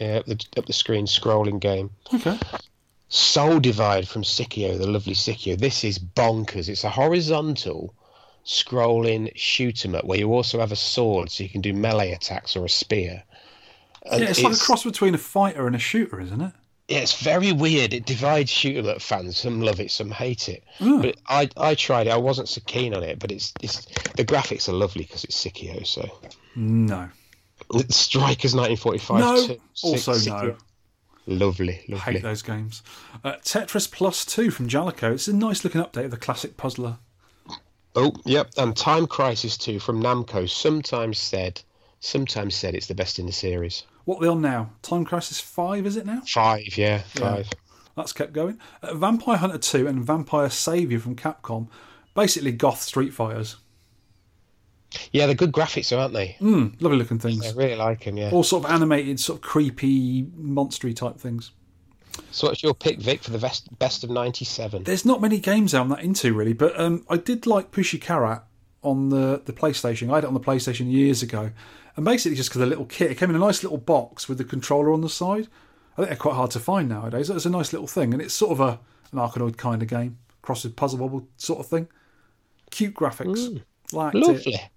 C: yeah, up, the, up the screen scrolling game.
B: Okay.
C: Sol Divide from Psikyo, the lovely Psikyo. This is bonkers. It's a horizontal scrolling shoot 'em up where you also have a sword, so you can do melee attacks or a spear. And
B: Yeah, it's, like a cross between a fighter and a shooter, isn't it?
C: Yeah, it's very weird. It divides shoot 'em up fans. Some love it, some hate it.
B: Hmm.
C: But I I tried it. I wasn't so keen on it, but it's it's the graphics are lovely because it's Psikyo. So
B: No.
C: Strikers 1945.
B: No.
C: too.
B: Also,
C: Psikyo.
B: no.
C: Lovely, lovely.
B: Hate those games. Uh, Tetris Plus 2 from Jaleco. It's a nice looking update of the classic puzzler.
C: Oh, yep. And Time Crisis 2 from Namco. Sometimes said, sometimes said it's the best in the series.
B: What are they on now? Time Crisis 5, is it now?
C: Five, yeah, five.
B: That's kept going. Uh, Vampire Hunter 2 and Vampire Savior from Capcom. Basically, goth Street Fighters.
C: Yeah, they're good graphics, aren't they?
B: Mm, lovely looking things.
C: I really like them. Yeah.
B: All sort of animated, sort of creepy, monstery type things.
C: So, what's your pick, Vic, for the best best of '97?
B: There's not many games I'm that into really, but um, I did like Puchi Carat on the, the PlayStation. I had it on the PlayStation years ago, and basically just because the little kit, it came in a nice little box with the controller on the side. I think they're quite hard to find nowadays. It's a nice little thing, and it's sort of a an Arkanoid kind of game, cross with puzzle bubble sort of thing. Cute graphics, mm. liked it.
C: Lovely,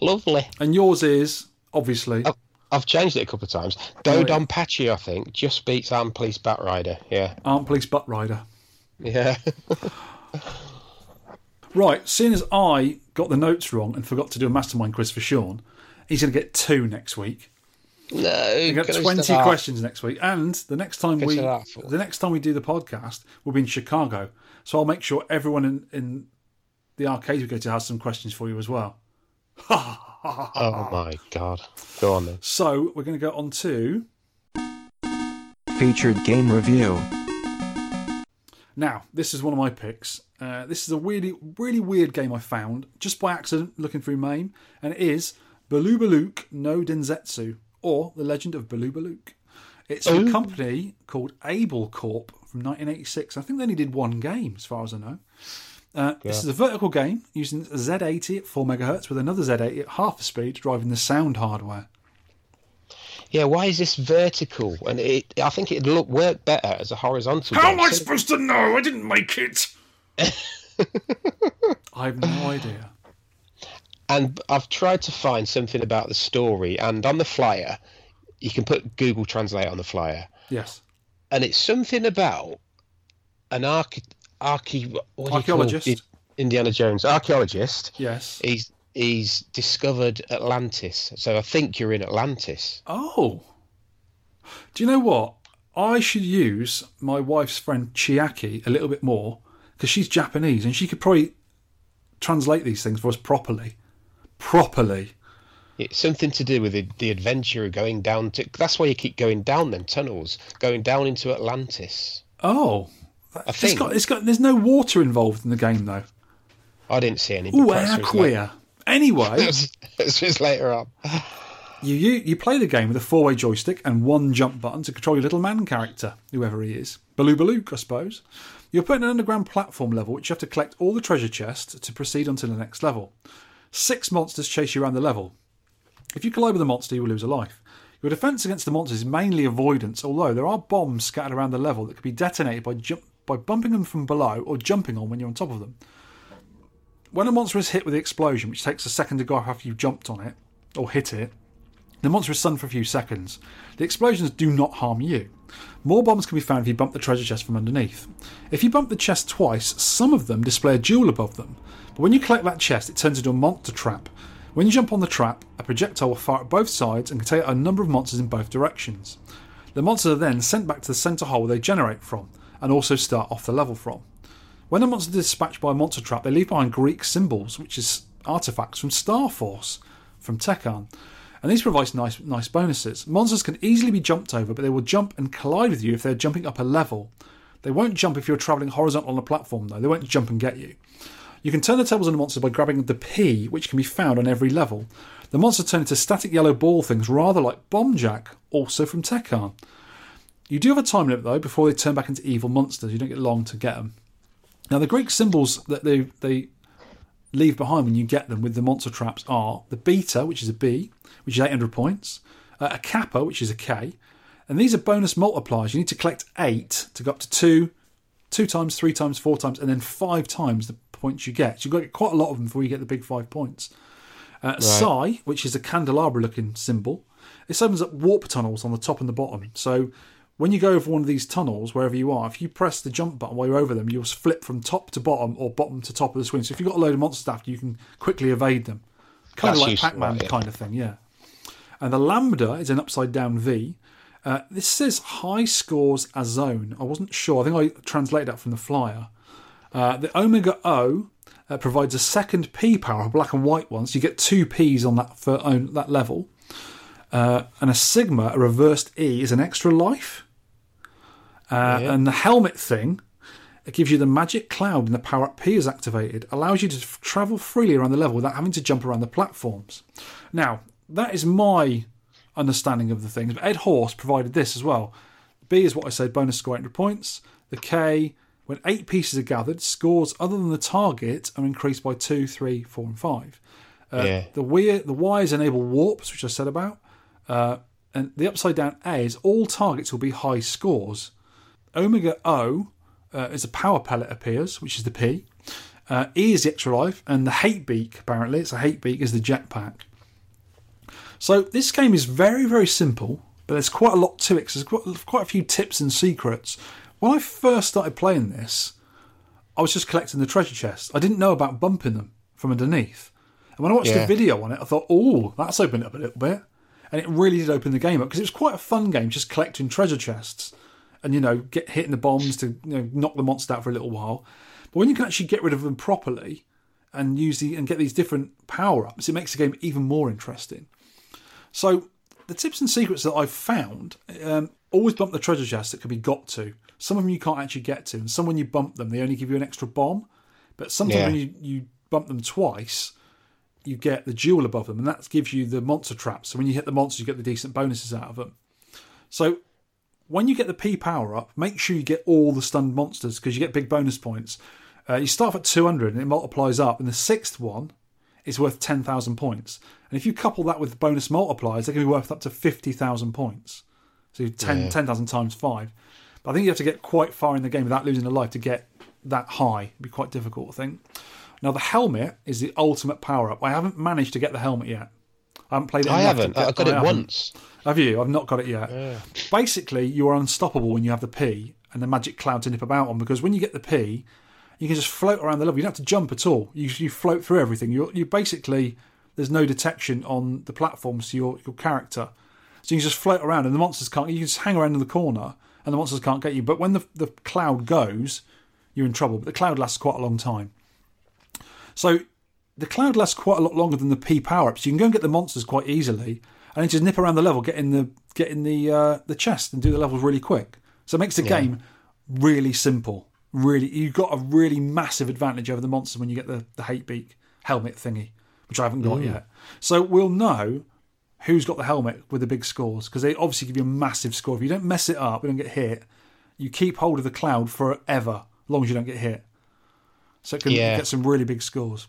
C: lovely.
B: And yours is obviously
C: I've, I've changed it a couple of times. Dodon Pachi, I think, just beats Arm Police Bat Rider. Yeah,
B: Arm Police Butt Rider.
C: yeah. [LAUGHS]
B: Right, seeing as I got the notes wrong and forgot to do a mastermind quiz for Sean, he's going to get two next week.
C: no,
B: We got
C: gonna
B: twenty questions next week, and the next time we
C: Consider that for-
B: the next time we do the podcast, we'll be in Chicago. So I'll make sure everyone in, in the arcade we go to has some questions for you as well. [LAUGHS]
C: Oh my god! Go on then.
B: So we're going to go on to
E: Featured game review.
B: now. This is one of my picks. Uh, this is a really really weird game I found just by accident looking through MAME, and it is Baluba Louk no Densetsu or The Legend of Baluba Louk. It's from a company called Able Corp from 1986. I think they only did one game, as far as I know. Uh, This is a vertical game using a Z80 at 4 megahertz with another Z80 at half the speed, driving the sound hardware.
C: yeah, why is this vertical? And it, I think it'd look work better as a horizontal.
B: How
C: game.
B: am I
C: So-
B: supposed to know? I didn't make it. [LAUGHS] I have no idea.
C: And I've tried to find something about the story, and on the flyer, you can put Google Translate on the flyer,
B: Yes.
C: and it's something about an arch, archae, what do you call
B: Archaeologist.
C: Indiana Jones archaeologist.
B: Yes.
C: He's he's discovered Atlantis, so I think you're in Atlantis.
B: Oh. Do you know what? I should use my wife's friend Chiaki a little bit more because she's Japanese and she could probably translate these things for us properly. Properly.
C: It's something to do with the, the adventure of going down to. That's why you keep going down them tunnels, going down into Atlantis.
B: Oh.
C: I
B: It's
C: think
B: got, it's got, there's no water involved in the game though.
C: I didn't see any.
B: Ooh,
C: but perhaps
B: how
C: it was
B: queer. Anyway, [LAUGHS]
C: It's just later on.
B: You, you you play the game with a four way joystick and one jump button to control your little man character, whoever he is. Baloo Baloo, I suppose. You're put in an underground platform level which you have to collect all the treasure chests to proceed onto the next level. Six monsters chase you around the level. If you collide with a monster, you will lose a life. Your defense against the monsters is mainly avoidance, although there are bombs scattered around the level that can be detonated by by bumping them from below or jumping on when you're on top of them. When a monster is hit with the explosion, which takes a second to go off after you've jumped on it or hit it, the monster is stunned for a few seconds. The explosions do not harm you. More bombs can be found if you bump the treasure chest from underneath. If you bump the chest twice, some of them display a jewel above them. But when you collect that chest, it turns into a monster trap. When you jump on the trap, a projectile will fire at both sides and can take a number of monsters in both directions. The monsters are then sent back to the centre hole they generate from, and also start off the level from. When a monster is dispatched by a monster trap, they leave behind Greek symbols, which is artifacts from Star Force, from Tehkan. And these provide nice, nice bonuses. Monsters can easily be jumped over, but they will jump and collide with you if they're jumping up a level. They won't jump if you're travelling horizontal on a platform, though. They won't jump and get you. You can turn the tables on a monster by grabbing the P, which can be found on every level. The monsters turn into static yellow ball things, rather like Bomb Jack, also from Tehkan. You do have a time limit, though, before they turn back into evil monsters. You don't get long to get them. Now, the Greek symbols that they, they leave behind when you get them with the monster traps are the beta, which is a B, which is 800 points, uh, a kappa, which is a K, and these are bonus multipliers. You need to collect eight to go up to two, two times, three times, four times, and then five times the points you get. So you've got to get quite a lot of them before you get the big five points. Uh, Psi, which is a candelabra looking symbol, this opens up warp tunnels on the top and the bottom. So when you go over one of these tunnels, wherever you are, if you press the jump button while you're over them, you'll flip from top to bottom or bottom to top of the screen. So if you've got a load of monster stuff, you can quickly evade them. Kind
C: That's
B: of like Pac Man
C: yeah.
B: kind of thing, yeah. And the lambda is an upside down V. Uh, this says high scores a zone. I wasn't sure. I think I translated that from the flyer. Uh, the Omega O uh, provides a second P power, a black and white one, so you get two Ps on that for own, that level. Uh, and a Sigma, a reversed E, is an extra life. Uh, And the helmet thing, it gives you the magic cloud and the power up P is activated, allows you to f- travel freely around the level without having to jump around the platforms. Now, that is my understanding of the things, but Ed Horse provided this as well. B is what I said, bonus score 800 points. The K, when eight pieces are gathered, scores other than the target are increased by two, three, four, and five. Uh,
C: Yeah.
B: The weir, the Y's enable warps, which I said about. Uh, and the upside down A is all targets will be high scores. Omega O uh, is a power pellet appears, which is the P. Uh, e is the extra life, and the hate beak apparently it's a hate beak is the jetpack. So this game is very very simple, but there's quite a lot to it. 'cause there's quite, quite a few tips and secrets. When I first started playing this, I was just collecting the treasure chests. I didn't know about bumping them from underneath. And when I watched
C: Yeah.
B: the video on it, I thought, oh, that's opened up a little bit. And it really did open the game up because it was quite a fun game just collecting treasure chests and, you know, get hitting the bombs to you know, knock the monster out for a little while. But when you can actually get rid of them properly and use the and get these different power ups, it makes the game even more interesting. So the tips and secrets that I've found um, always bump the treasure chests that can be got to. Some of them you can't actually get to, and some when you bump them, they only give you an extra bomb. But sometimes
C: Yeah.
B: when you, you bump them twice, you get the jewel above them, and that gives you the monster traps. So when you hit the monsters, you get the decent bonuses out of them. So when you get the P power up, make sure you get all the stunned monsters because you get big bonus points. Uh, you start at 200 and it multiplies up, and the sixth one is worth 10,000 points. And if you couple that with bonus multipliers, they can be worth up to 50,000 points. So 10
C: Yeah.
B: 10,000 times 5. But I think you have to get quite far in the game without losing a life to get that high. It'd be quite difficult, I think. Now, the helmet is the ultimate power up. I haven't managed to get the helmet yet. I haven't played it
C: I haven't. I got it once.
B: Have you? I've not got it yet. Yeah. Basically, you are unstoppable when you have the P and the magic cloud to nip about on because when you get the P, you can just float around the level. You don't have to jump at all. You, you float through everything. You you basically there's no detection on the platforms to your, your character, so you can just float around and the monsters can't. You can just hang around in the corner and the monsters can't get you. But when the the cloud goes, you're in trouble. But the cloud lasts quite a long time. So the cloud lasts quite a lot longer than the P power ups. You can go and get the monsters quite easily, and then just nip around the level, get in the get in the uh, the chest, and do the levels really quick. So it makes the game really simple. Really, you've got a really massive advantage over the monsters when you get the the hate beak helmet thingy, which I haven't got yet. So we'll know who's got the helmet with the big scores because they obviously give you a massive score. If you don't mess it up, you don't get hit. You keep hold of the cloud forever, as long as you don't get hit. So it can
C: Yeah.
B: get some really big scores.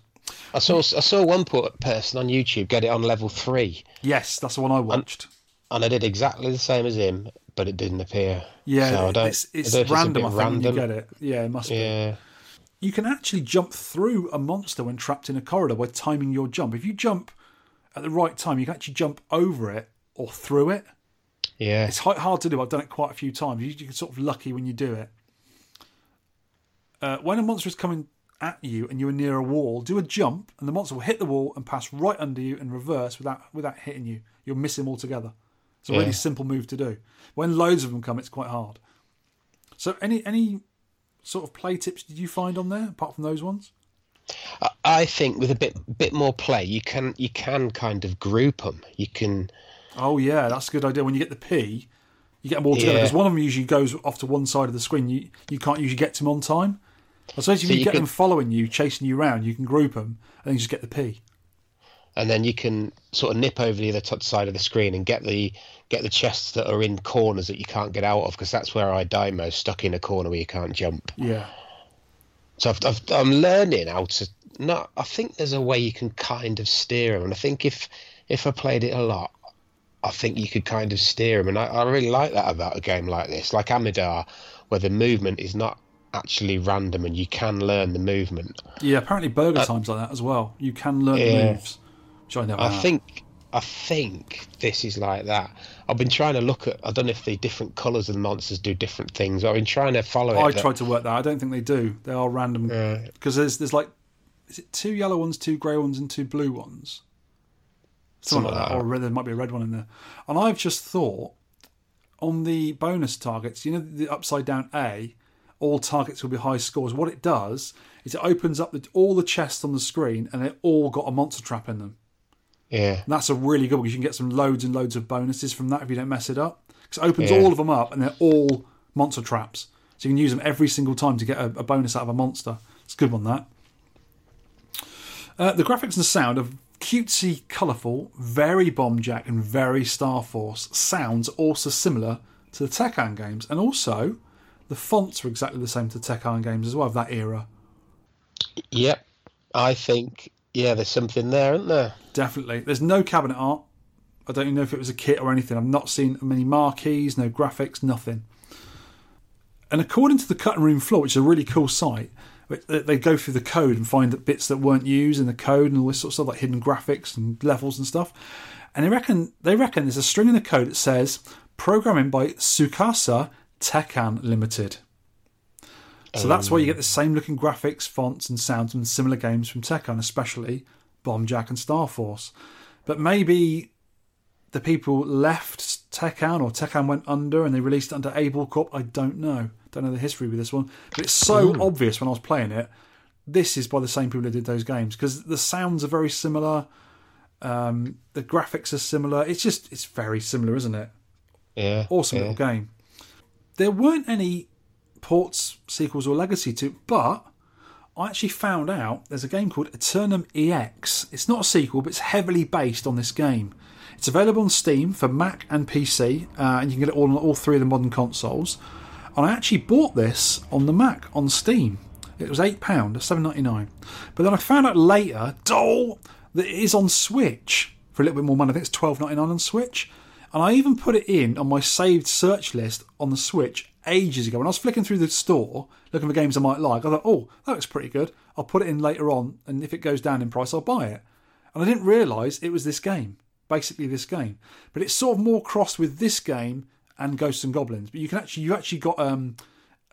C: I saw I saw one person on YouTube get it on level three,
B: Yes, that's the one I watched.
C: and I did exactly the same as him, but it didn't appear.
B: Yeah,
C: so I don't,
B: it's, it's
C: I don't
B: random.
C: a
B: I think when you get it. Yeah, it must be.
C: Yeah,
B: You can actually jump through a monster when trapped in a corridor by timing your jump. If you jump at the right time, you can actually jump over it or through it.
C: yeah.
B: It's hard to do. I've done it quite a few times. You, you get sort of lucky when you do it. Uh, when a monster is coming at you and you're near a wall, do a jump, and the monster will hit the wall and pass right under you in reverse without without hitting you. You'll miss him altogether. It's a really simple move to do. When loads of them come, it's quite hard. So, any any sort of play tips did you find on there apart from those ones?
C: I, I think with a bit bit more play, you can you can kind of group them. You can.
B: Oh yeah, that's a good idea. When you get the P, you get them all together
C: Yeah.
B: because one of them usually goes off to one side of the screen. You you can't usually get to them on time. I suppose if
C: So
B: you,
C: you
B: get
C: can-
B: them following you, chasing you around, you can group them and then you just get the P.
C: and then you can sort of nip over the other t- side of the screen and get the get the chests that are in corners that you can't get out of because that's where I die most, stuck in a corner where you can't jump.
B: Yeah,
C: So I've, I've, I'm learning how to. Not, I think there's a way you can kind of steer them, and I think if if I played it a lot, I think you could kind of steer them, and I, I really like that about a game like this, like Amidar, where the movement is not actually random and you can learn the movement.
B: yeah. Apparently, Burger Time's like that as well. You can learn
C: Uh, Yeah.
B: moves, which I never.
C: I think I think this is like that. I've been trying to look at. I don't know if the different colours of the monsters do different things. I've been trying to follow it.
B: I tried to work that. I don't think they do. They are random because there's there's like is it two yellow ones, two grey ones, and two blue ones. Something,
C: Something
B: like that,
C: like
B: or red, there might be a red one in there. And I've just thought on the bonus targets, you know, the upside down A, all targets will be high scores. What it does is it opens up the, all the chests on the screen, and they all got a monster trap in them.
C: Yeah,
B: And that's a really good one because you can get some loads and loads of bonuses from that if you don't mess it up. Because it opens
C: Yeah.
B: all of them up and they're all monster traps. So you can use them every single time to get a, a bonus out of a monster. It's a good one, that. Uh, the graphics and sound are cutesy, colourful, very Bomb Jack and very Star Force. Sounds also similar to the Tehkan games. And also, the fonts were exactly the same to Tehkan games as well, of that era.
C: yep. I think yeah, there's something there, isn't there?
B: Definitely. There's no cabinet art. I don't even know if it was a kit or anything. I've not seen many marquees, no graphics, nothing. And according to the cutting room floor, which is a really cool site, they they go through the code and find the bits that weren't used in the code and all this sort of stuff, like hidden graphics and levels and stuff. And they reckon they reckon there's a string in the code that says programming by Sukasa Tehkan Limited. So that's why you get the same looking graphics, fonts, and sounds from similar games from Tehkan, especially Bomb Jack and Star Force. But maybe the people left Tehkan or Tehkan went under and they released it under Able Corp. I don't know. Don't know the history with this one. But it's so obvious when I was playing it. This is by the same people who did those games because the sounds are very similar. Um, the graphics are similar. It's just, it's very similar, isn't it?
C: Yeah.
B: Awesome
C: yeah.
B: little game. There weren't any ports, sequels, or legacy to, but I actually found out there's a game called Eternum EX. It's not a sequel, but it's heavily based on this game. It's available on Steam for Mac and PC, uh, and you can get it all on all three of the modern consoles. And I actually bought this on the Mac on Steam. It was eight pound, seven ninety nine. But then I found out later, oh, it is on Switch for a little bit more money. I think it's twelve ninety nine on Switch, and I even put it in on my saved search list on the Switch ages ago. When I was flicking through the store looking for games I might like, I thought, oh, that looks pretty good. I'll put it in later on, and if it goes down in price, I'll buy it. And I didn't realise it was this game, basically this game. But it's sort of more crossed with this game and Ghosts and Goblins. But you can actually you actually got um,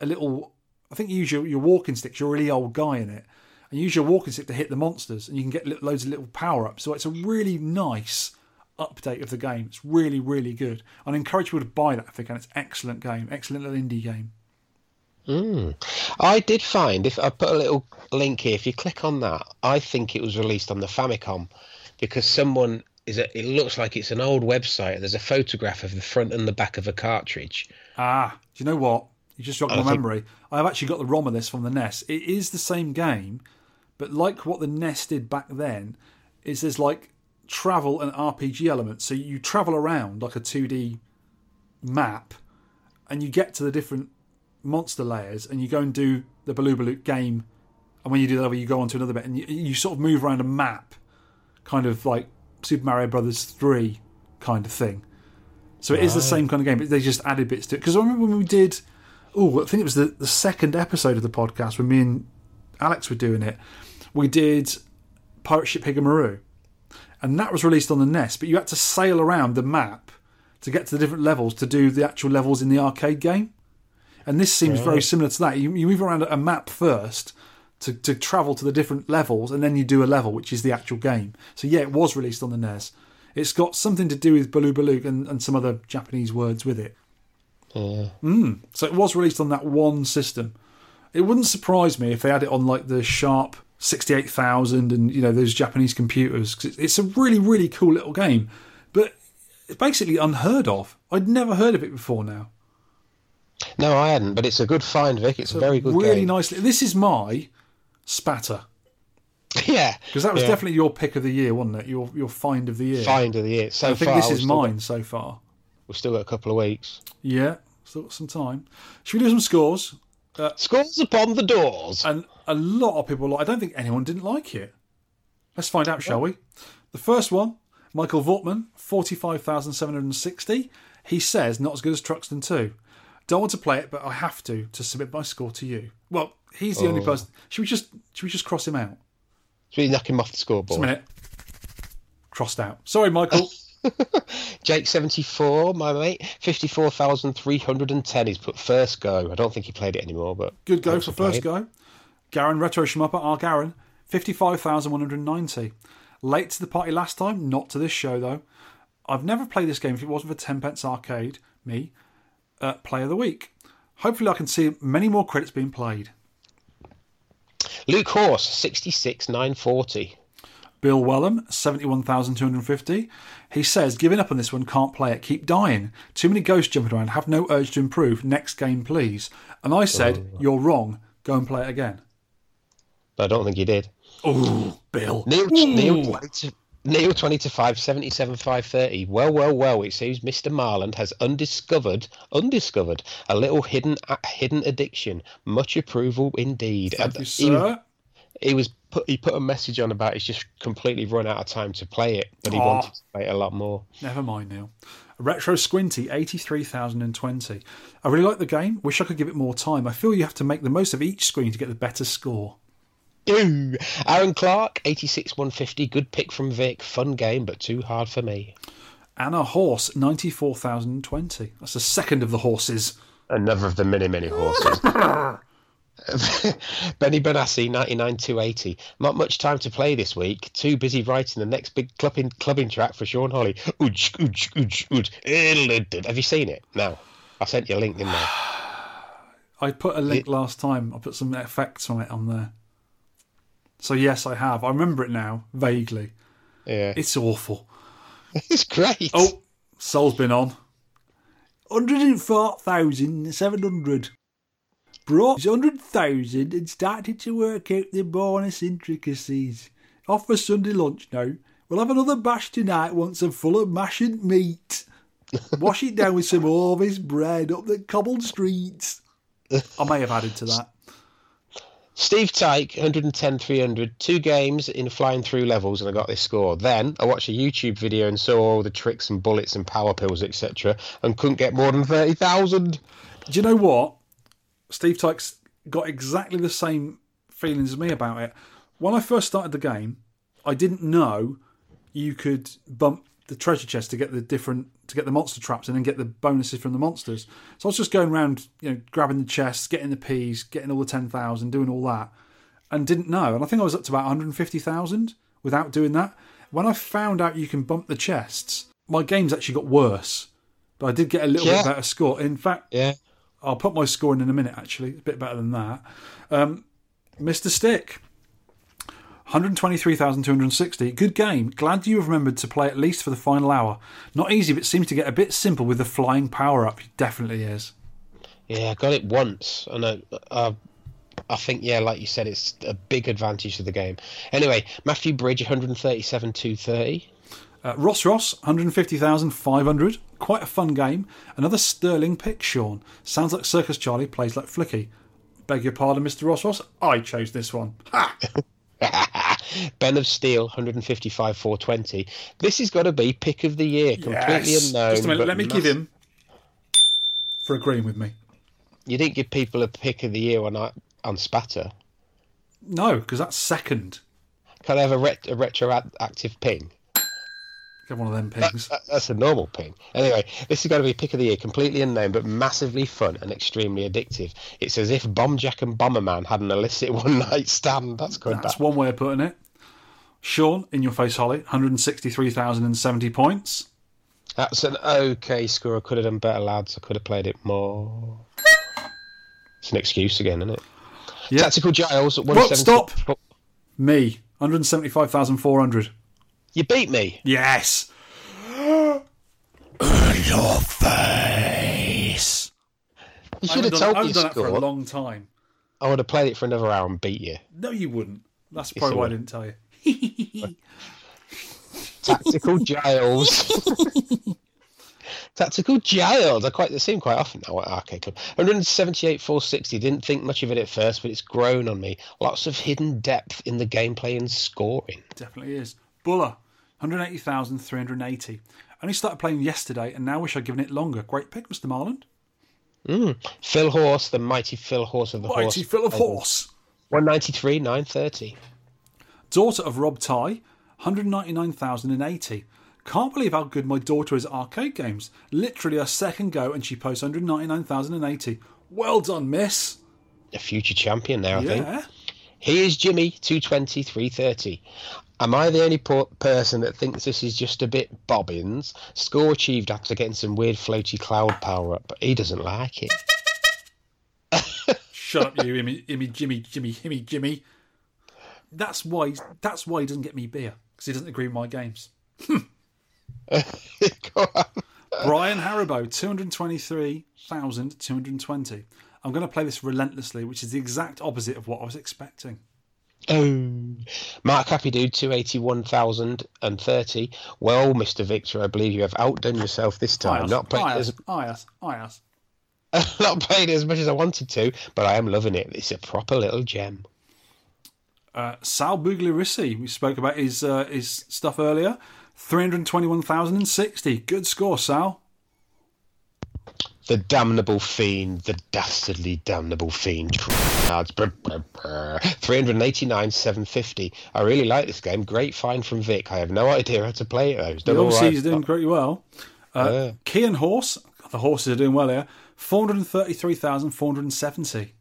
B: a little. I think you use your, your walking stick. You're a really old guy in it, and you use your walking stick to hit the monsters, and you can get loads of little power ups. So it's a really nice update of the game. It's really really good. I'd encourage people to buy that if they can. It's excellent game, excellent little indie game.
C: I did find if I put a little link here, if you click on that, I think it was released on the Famicom because someone is. A, it looks like it's an old website. There's a photograph of the front and the back of a cartridge.
B: Ah, do you know what? You just jogged my
C: think-
B: memory. I have actually got the ROM of this from the NES. It is the same game, but like what the NES did back then, is there's like travel and RPG elements. So you travel around like a 2D map, and you get to the different monster layers, and you go and do the Baloo Baloo game. And when you do that, you go on to another bit, and you, you sort of move around a map, kind of like Super Mario Brothers 3 kind of thing. So it is the same kind of game, but they just added bits to it. Because I remember when we did, oh, I think it was the, the second episode of the podcast when me and Alex were doing it. We did Pirate Ship Higemaru, and that was released on the NES. But you had to sail around the map to get to the different levels to do the actual levels in the arcade game. And this seems very similar to that. You, you move around a map first to, to travel to the different levels, and then you do a level, which is the actual game. So yeah, it was released on the NES. It's got something to do with Baloo Baloo and, and some other Japanese words with it. Yeah. Mm. So it was released on that one system. It wouldn't surprise me if they had it on like the Sharp 68000 and you know those Japanese computers. it's- it's a really really cool little game, but it's basically unheard of. I'd never heard of it before now.
C: No, I hadn't, but it's a good find, Vic. It's a very good
B: really
C: game.
B: nicely. This is my spatter [LAUGHS]
C: yeah,
B: because that was
C: yeah.
B: definitely your pick of the year, wasn't it? Your your find of the year.
C: find of the year. So
B: I think
C: far,
B: this is mine
C: got-
B: so far.
C: we've still got a couple of weeks.
B: Yeah, still got some time. Should we do some scores?
C: Uh, scores upon the doors.
B: and a lot of people. Like, I don't think anyone didn't like it. Let's find out, shall we? The first one, Michael Vortman, forty-five thousand seven hundred sixty. He says not as good as Truxton two. Don't want to play it, but I have to to submit my score to you. Well, he's the only oh. person. Should we just should we just cross him out?
C: Should we knock him off the
B: Just a
C: scoreboard?
B: minute. Crossed out. Sorry, Michael. [LAUGHS]
C: Jake seventy four, my mate, fifty four thousand three hundred and ten. He's put first go. I don't think he played it anymore, but
B: Good go
C: thanks
B: for first
C: playing.
B: go. Garen Retro Shmupper, our Garen, 55,190. Late to the party last time, not to this show though. I've never played this game if it wasn't for 10 pence arcade, me, uh, play of the week. Hopefully, I can see many more credits being played.
C: Luke Horse sixty six nine forty.
B: Bill Wellham, 71,250. He says, giving up on this one, can't play it, keep dying. Too many ghosts jumping around, have no urge to improve. Next game, please. And I said, you're wrong, go and play it again.
C: But I don't think he did.
B: Oh, Bill.
C: Neil,
B: Ooh.
C: Neil, 20 to, Neil 20 to 5, 77, 530. Well, well, well, it seems Mr. Marland has undiscovered, undiscovered, a little hidden hidden addiction. Much approval indeed.
B: Thank
C: And
B: you,
C: he,
B: sir.
C: he was put, he put a message on about he's just completely run out of time to play it, but he
B: Aw.
C: wanted to play it a lot more.
B: Never mind, Neil. Retro Squinty, 83,020. I really like the game. Wish I could give it more time. I feel you have to make the most of each screen to get the better score.
C: Ooh. Aaron Clark, 86, 150. Good pick from Vic. Fun game, but too hard for me.
B: Anna Horse, 94,020. That's the second of the horses.
C: Another of the many, many horses. [LAUGHS] Benny Benassi, 99 280. Not much time to play this week. Too busy writing the next big clubbing clubbing track for Shaun Holly. Ooch, ooch, ooch, ooch. Have you seen it? No. I sent you a link, didn't I? [SIGHS]
B: I put a link last time. I put some effects on it on there. So, yes, I have. I remember it now, vaguely.
C: Yeah.
B: It's awful. [LAUGHS]
C: It's great.
B: Oh, Soul's been on. 104,700. Brought 100,000 and started to work out the bonus intricacies. Off for Sunday lunch now. We'll have another bash tonight once I'm full of mash and meat. Wash it down with some [LAUGHS] Hovis bread up the cobbled streets. I may have added to that.
C: Steve Tyke, 110 300, two games in flying through levels, and I got this score. Then I watched a YouTube video and saw all the tricks and bullets and power pills, etc., and couldn't get more than 30,000.
B: Do you know what? Steve Tyke's got exactly the same feelings as me about it. When I first started the game, I didn't know you could bump the treasure chest to get the different to get the monster traps and then get the bonuses from the monsters. So I was just going around, you know, grabbing the chests, getting the peas, getting all the ten thousand, doing all that, and didn't know. And I think I was up to about one hundred fifty thousand without doing that. When I found out you can bump the chests, my games actually got worse, but I did get a little
C: Yeah.
B: bit better score. In fact,
C: Yeah.
B: I'll put my score in in a minute. Actually, it's a bit better than that. Um, Mr. Stick, one hundred twenty-three thousand two hundred sixty. Good game. Glad you have remembered to play at least for the final hour. Not easy, but seems to get a bit simple with the flying power-up. It definitely is.
C: Yeah, I got it once, and I, uh, I think yeah, like you said, it's a big advantage to the game. Anyway, Matthew Bridge, 137 230.
B: Uh, Ross Ross, 150,500. Quite a fun game. Another sterling pick, Shaun. Sounds like Circus Charlie plays like Flicky. Beg your pardon, Mr. Ross Ross. I chose this one. Ha! [LAUGHS]
C: Ben of Steel, 155 420. This has got to be pick of the year, completely
B: Yes.
C: unknown.
B: Just a minute, let me give him for agreeing with me.
C: You didn't give people a pick of the year on uh, on Spatter.
B: No, because that's second.
C: Can I have a, ret- a retroactive ping?
B: Get one of them pings.
C: That- That's a normal ping. Anyway, this is going to be pick of the year, completely unknown, but massively fun and extremely addictive. It's as if Bombjack and Bomberman had an illicit [LAUGHS] one night stand. That's good.
B: That's
C: that.
B: one way of putting it. Shaun, in your face, Holly, 163,070 points.
C: That's an okay score. I could have done better, lads. I could have played it more. It's an excuse again, isn't it? Tactical Giles at
B: Whoa,
C: 170.
B: stop! Me, 175,400.
C: You beat me.
B: Yes! [GASPS] your face!
C: You should
B: haven't
C: have
B: done,
C: told
B: I
C: me
B: haven't done that for a long time.
C: I would have played it for another hour and beat you.
B: No, you wouldn't. That's probably
C: I
B: why I didn't tell you. [LAUGHS]
C: Tactical Giles. [LAUGHS] Tactical Giles. I quite they seem quite often now at Arcade Club. 178 460. Didn't think much of it at first, but it's grown on me. Lots of hidden depth in the gameplay and scoring.
B: Definitely is. Buller, 180,380. Only started playing yesterday and now wish I'd given it longer. Great pick, Mr. Marland. Hmm.
C: Phil Horse, the mighty Phil Horse of the
B: Mighty
C: Horse.
B: Phil of Horse.
C: 193 930.
B: Daughter of Rob Ty, 199,080. Can't believe how good my daughter is at arcade games. Literally a second go and she posts 199,080. Well done, miss.
C: A future champion now, I think. Here's Jimmy, 220, 330. Am I the only person that thinks this is just a bit bobbins? Score achieved after getting some weird floaty cloud power up, but he doesn't like it.
B: Shut up, you, Immy, [LAUGHS] Immy, Jimmy, Jimmy, Himmy, Jimmy. That's why. That's why he doesn't get me beer because he doesn't agree with my games. [LAUGHS] Brian Haribo, 223,220. I'm going to play this relentlessly, which is the exact opposite of what I was expecting.
C: Oh. Mark Happy Dude, 281,030. Well, Mr. Victor, I believe you have outdone yourself this time. Not played,
B: Ias,
C: as,
B: Ias, Ias. [LAUGHS]
C: not played as much as I wanted to, but I am loving it. It's a proper little gem.
B: Uh, Sal Bugliarissi, we spoke about his uh, his stuff earlier. 321,060. Good score, Sal.
C: The damnable fiend, the dastardly damnable fiend. Lads, brr, brr, brr. 389, 750. I really like this game. Great find from Vic. I have no idea how to play it though. He's done all
B: Obviously,
C: right.
B: he's doing pretty well. Uh,
C: Yeah.
B: Key and Horse, the horses are doing well here. 433,470.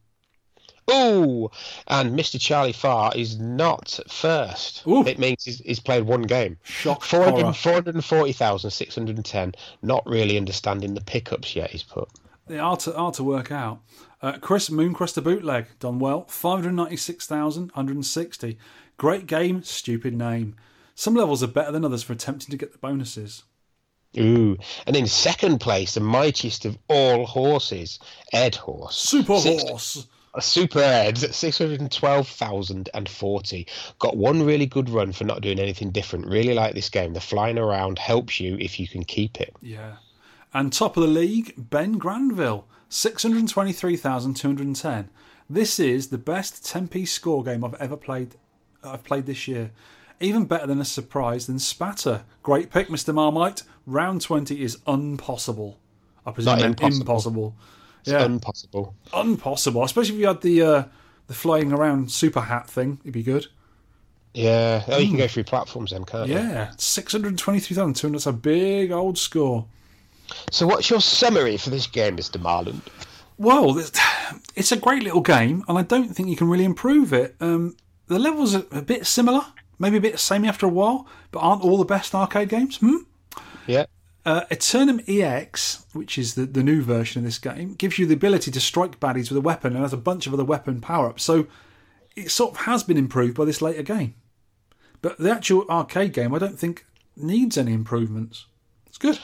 C: Ooh, and Mr. Charlie Farr is not first.
B: Ooh.
C: It means he's, he's played one game.
B: Shock horror.
C: 440,610. Not really understanding the pickups yet, he's put.
B: They are to, are to work out. Uh, Chris Mooncrest, a bootleg, done well. 596,160. Great game, stupid name. Some levels are better than others for attempting to get the bonuses.
C: Ooh. And in second place, the mightiest of all horses, Ed Horse.
B: Super
C: Six-
B: Horse.
C: A super Ed, 612,040. Got one really good run for not doing anything different. Really like this game. The flying around helps you if you can keep it.
B: Yeah. And top of the league, Ben Granville, 623,210. This is the best 10 piece score game I've ever played. I've played this year. Even better than a surprise than Spatter. Great pick, Mr. Marmite. Round 20 is impossible. I presume
C: Not impossible.
B: impossible.
C: It's
B: Yeah.
C: impossible.
B: Impossible. Especially if you had the uh, the flying around super hat thing. It'd be good.
C: Yeah. Oh, you can go through platforms then, can't you?
B: Hmm. Yeah. 623,200. That's a big old score.
C: So, what's your summary for this game, Mr. Marland?
B: Well, it's a great little game, and I don't think you can really improve it. Um, the levels are a bit similar, maybe a bit samey after a while, but aren't all the best arcade games? Hmm?
C: Yeah.
B: Uh, Eternum EX, which is the, the new version of this game, gives you the ability to strike baddies with a weapon and has a bunch of other weapon power ups. So it sort of has been improved by this later game. But the actual arcade game, I don't think needs any improvements. It's good.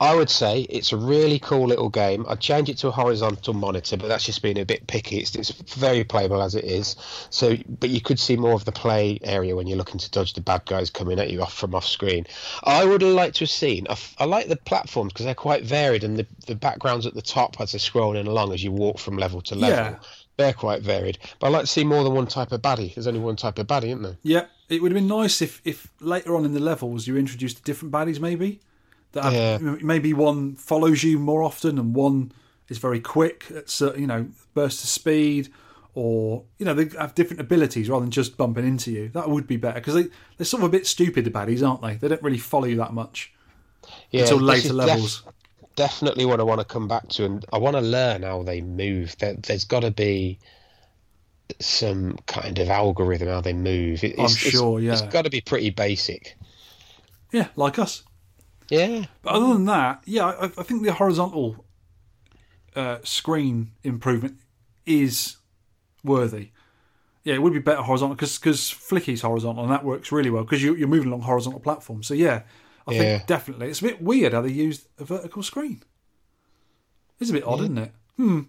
C: I would say it's a really cool little game. I'd change it to a horizontal monitor, but that's just being a bit picky. It's, it's very playable as it is. So, but you could see more of the play area when you're looking to dodge the bad guys coming at you off from off screen. I would liked to have seen. I like the platforms because they're quite varied, and the the backgrounds at the top as they're scrolling along as you walk from level to level.
B: Yeah.
C: They're quite varied, but I'd like to see more than one type of baddie. There's only one type of baddie, isn't there?
B: Yeah, it would have been nice if, if later on in the levels you introduced different baddies, maybe. That have,
C: Yeah.
B: maybe one follows you more often and one is very quick at certain, you know, burst of speed, or you know they have different abilities rather than just bumping into you. That would be better because they they're sort of a bit stupid the baddies, aren't they? They don't really follow you that much
C: Yeah,
B: until later
C: is def-
B: levels.
C: definitely what I want to come back to, and I want to learn how they move. There, there's got to be some kind of algorithm how they move. It-
B: I'm sure, yeah.
C: it's got to be pretty basic.
B: yeah, like us.
C: Yeah,
B: But other than that, yeah, I, I think the horizontal uh, screen improvement is worthy. Yeah, it would be better horizontal because because Flicky's horizontal and that works really well because you, you're moving along horizontal platforms. So yeah, I
C: Yeah.
B: think definitely it's a bit weird how they used a vertical screen. It's a bit odd, isn't it? Hmm.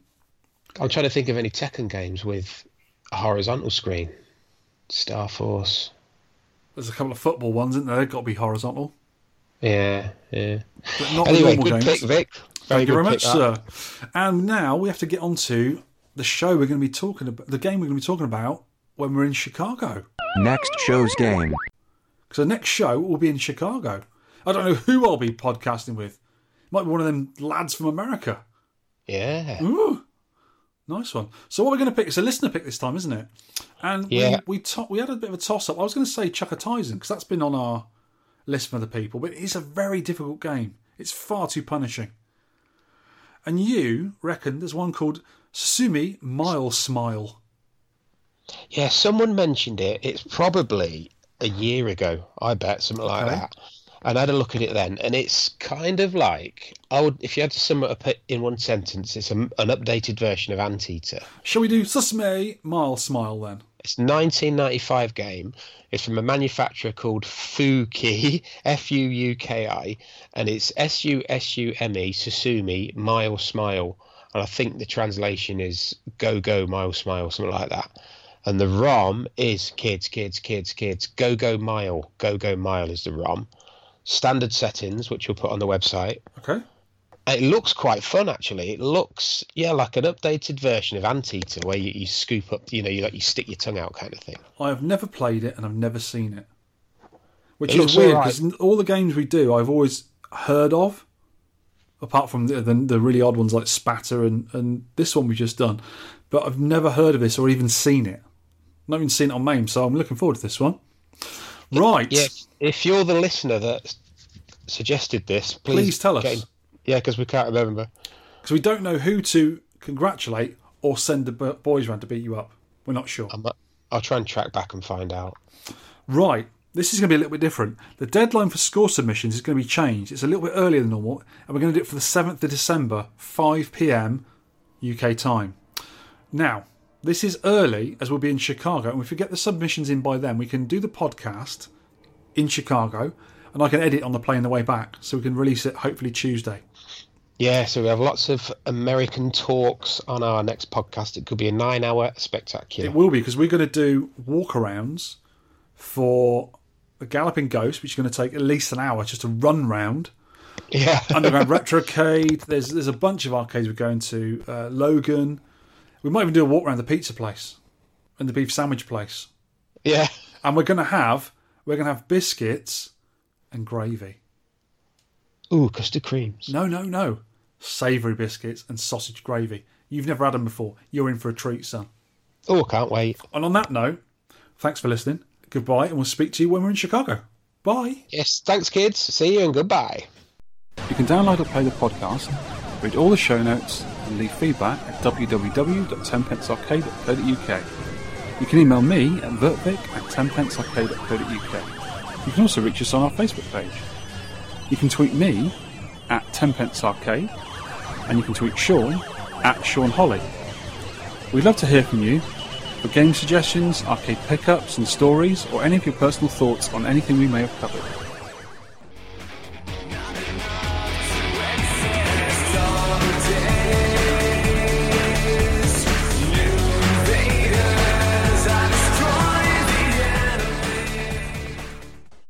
C: I'm trying to think of any Tehkan games with a horizontal screen. Star Force.
B: There's a couple of football ones, isn't there? They've got to be horizontal,
C: Yeah, yeah.
B: but not
C: Anyway,
B: the normal
C: good
B: games.
C: pick, Vic.
B: Thank you very much, sir. And now we have to get on to the show we're going to be talking about, the game we're going to be talking about when we're in Chicago.
E: Next show's game.
B: Because the next show will be in Chicago. I don't know who I'll be podcasting with. Might be one of them lads from America.
C: Yeah.
B: Ooh, nice one. So what we're going to pick? It's a listener pick this time, isn't it? And
C: Yeah.
B: we we, to- we had a bit of a toss up. I was going to say Chuka Taisen because that's been on our list for the people, but it's a very difficult game. It's far too punishing. And you reckon there's one called Susume Mile Smile.
C: Yeah, someone mentioned it. It's probably a year ago, I bet, something like
B: Okay.
C: that. And I had a look at it then, and it's kind of like I would, if you had to sum it up in one sentence, it's a, an updated version of Anteater.
B: Shall we do Susume Mile Smile then?
C: It's a 1995 game. It's from a manufacturer called Fuuki, [LAUGHS] F U U K I, and it's S U S U M E, Susume, Mile Smile. And I think the translation is Go Go Mile Smile, something like that. And the ROM is Kids, Kids, Kids, Kids, Go Go Mile. Go Go Mile is the ROM. Standard settings, which we'll put on the website.
B: Okay.
C: It looks quite fun, actually. It looks, yeah, like an updated version of Anteater, where you, you scoop up, you know, you like you stick your tongue out, kind of thing.
B: I have never played it and I've never seen it. Which
C: It
B: is weird because all the games we do I've always heard of, apart from the, the, the really odd ones like Spatter and, and this one we've just done. But I've never heard of this or even seen it. Not even seen it on MAME, so I'm looking forward to this one. Right.
C: Yeah, if you're the listener that suggested this, please,
B: Please tell us.
C: Yeah, because we can't remember.
B: Because we don't know who to congratulate or send the boys round to beat you up. We're not sure.
C: I'm, I'll try and track back and find out.
B: Right. This is going to be a little bit different. The deadline for score submissions is going to be changed. It's a little bit earlier than normal, and we're going to do it for the 7th of December, 5 pm UK time. Now, this is early as we'll be in Chicago, and if we get the submissions in by then, we can do the podcast in Chicago, and I can edit on the plane the way back, so we can release it hopefully Tuesday.
C: Yeah, so we have lots of American talks on our next podcast. It could be a nine-hour spectacular.
B: It will be because we're going to do walkarounds for the Galloping Ghost, which is going to take at least an hour just to run round.
C: yeah, [LAUGHS]
B: Underground Retrocade. There's there's a bunch of arcades we're going to. Uh, Logan, We might even do a walk around the pizza place and the beef sandwich place.
C: Yeah.
B: And we're gonna have we're gonna have biscuits and gravy.
C: Ooh, custard creams.
B: No, no, no. Savoury biscuits and sausage gravy. You've never had them before. You're in for a treat, son.
C: Oh, can't wait.
B: And on that note, thanks for listening. Goodbye, and we'll speak to you when we're in Chicago. Bye.
C: Yes, thanks, kids. See you and goodbye.
B: You can download or play the podcast, read all the show notes, and leave feedback at www.tenpencearcade.co.uk. You can email me at vertvic at tenpencearcade.co.uk. You can also reach us on our Facebook page. You can tweet me at tenpencearcade, and you can tweet Shaun at Shaun Holly. We'd love to hear from you for game suggestions, arcade pickups and stories, or any of your personal thoughts on anything we may have covered.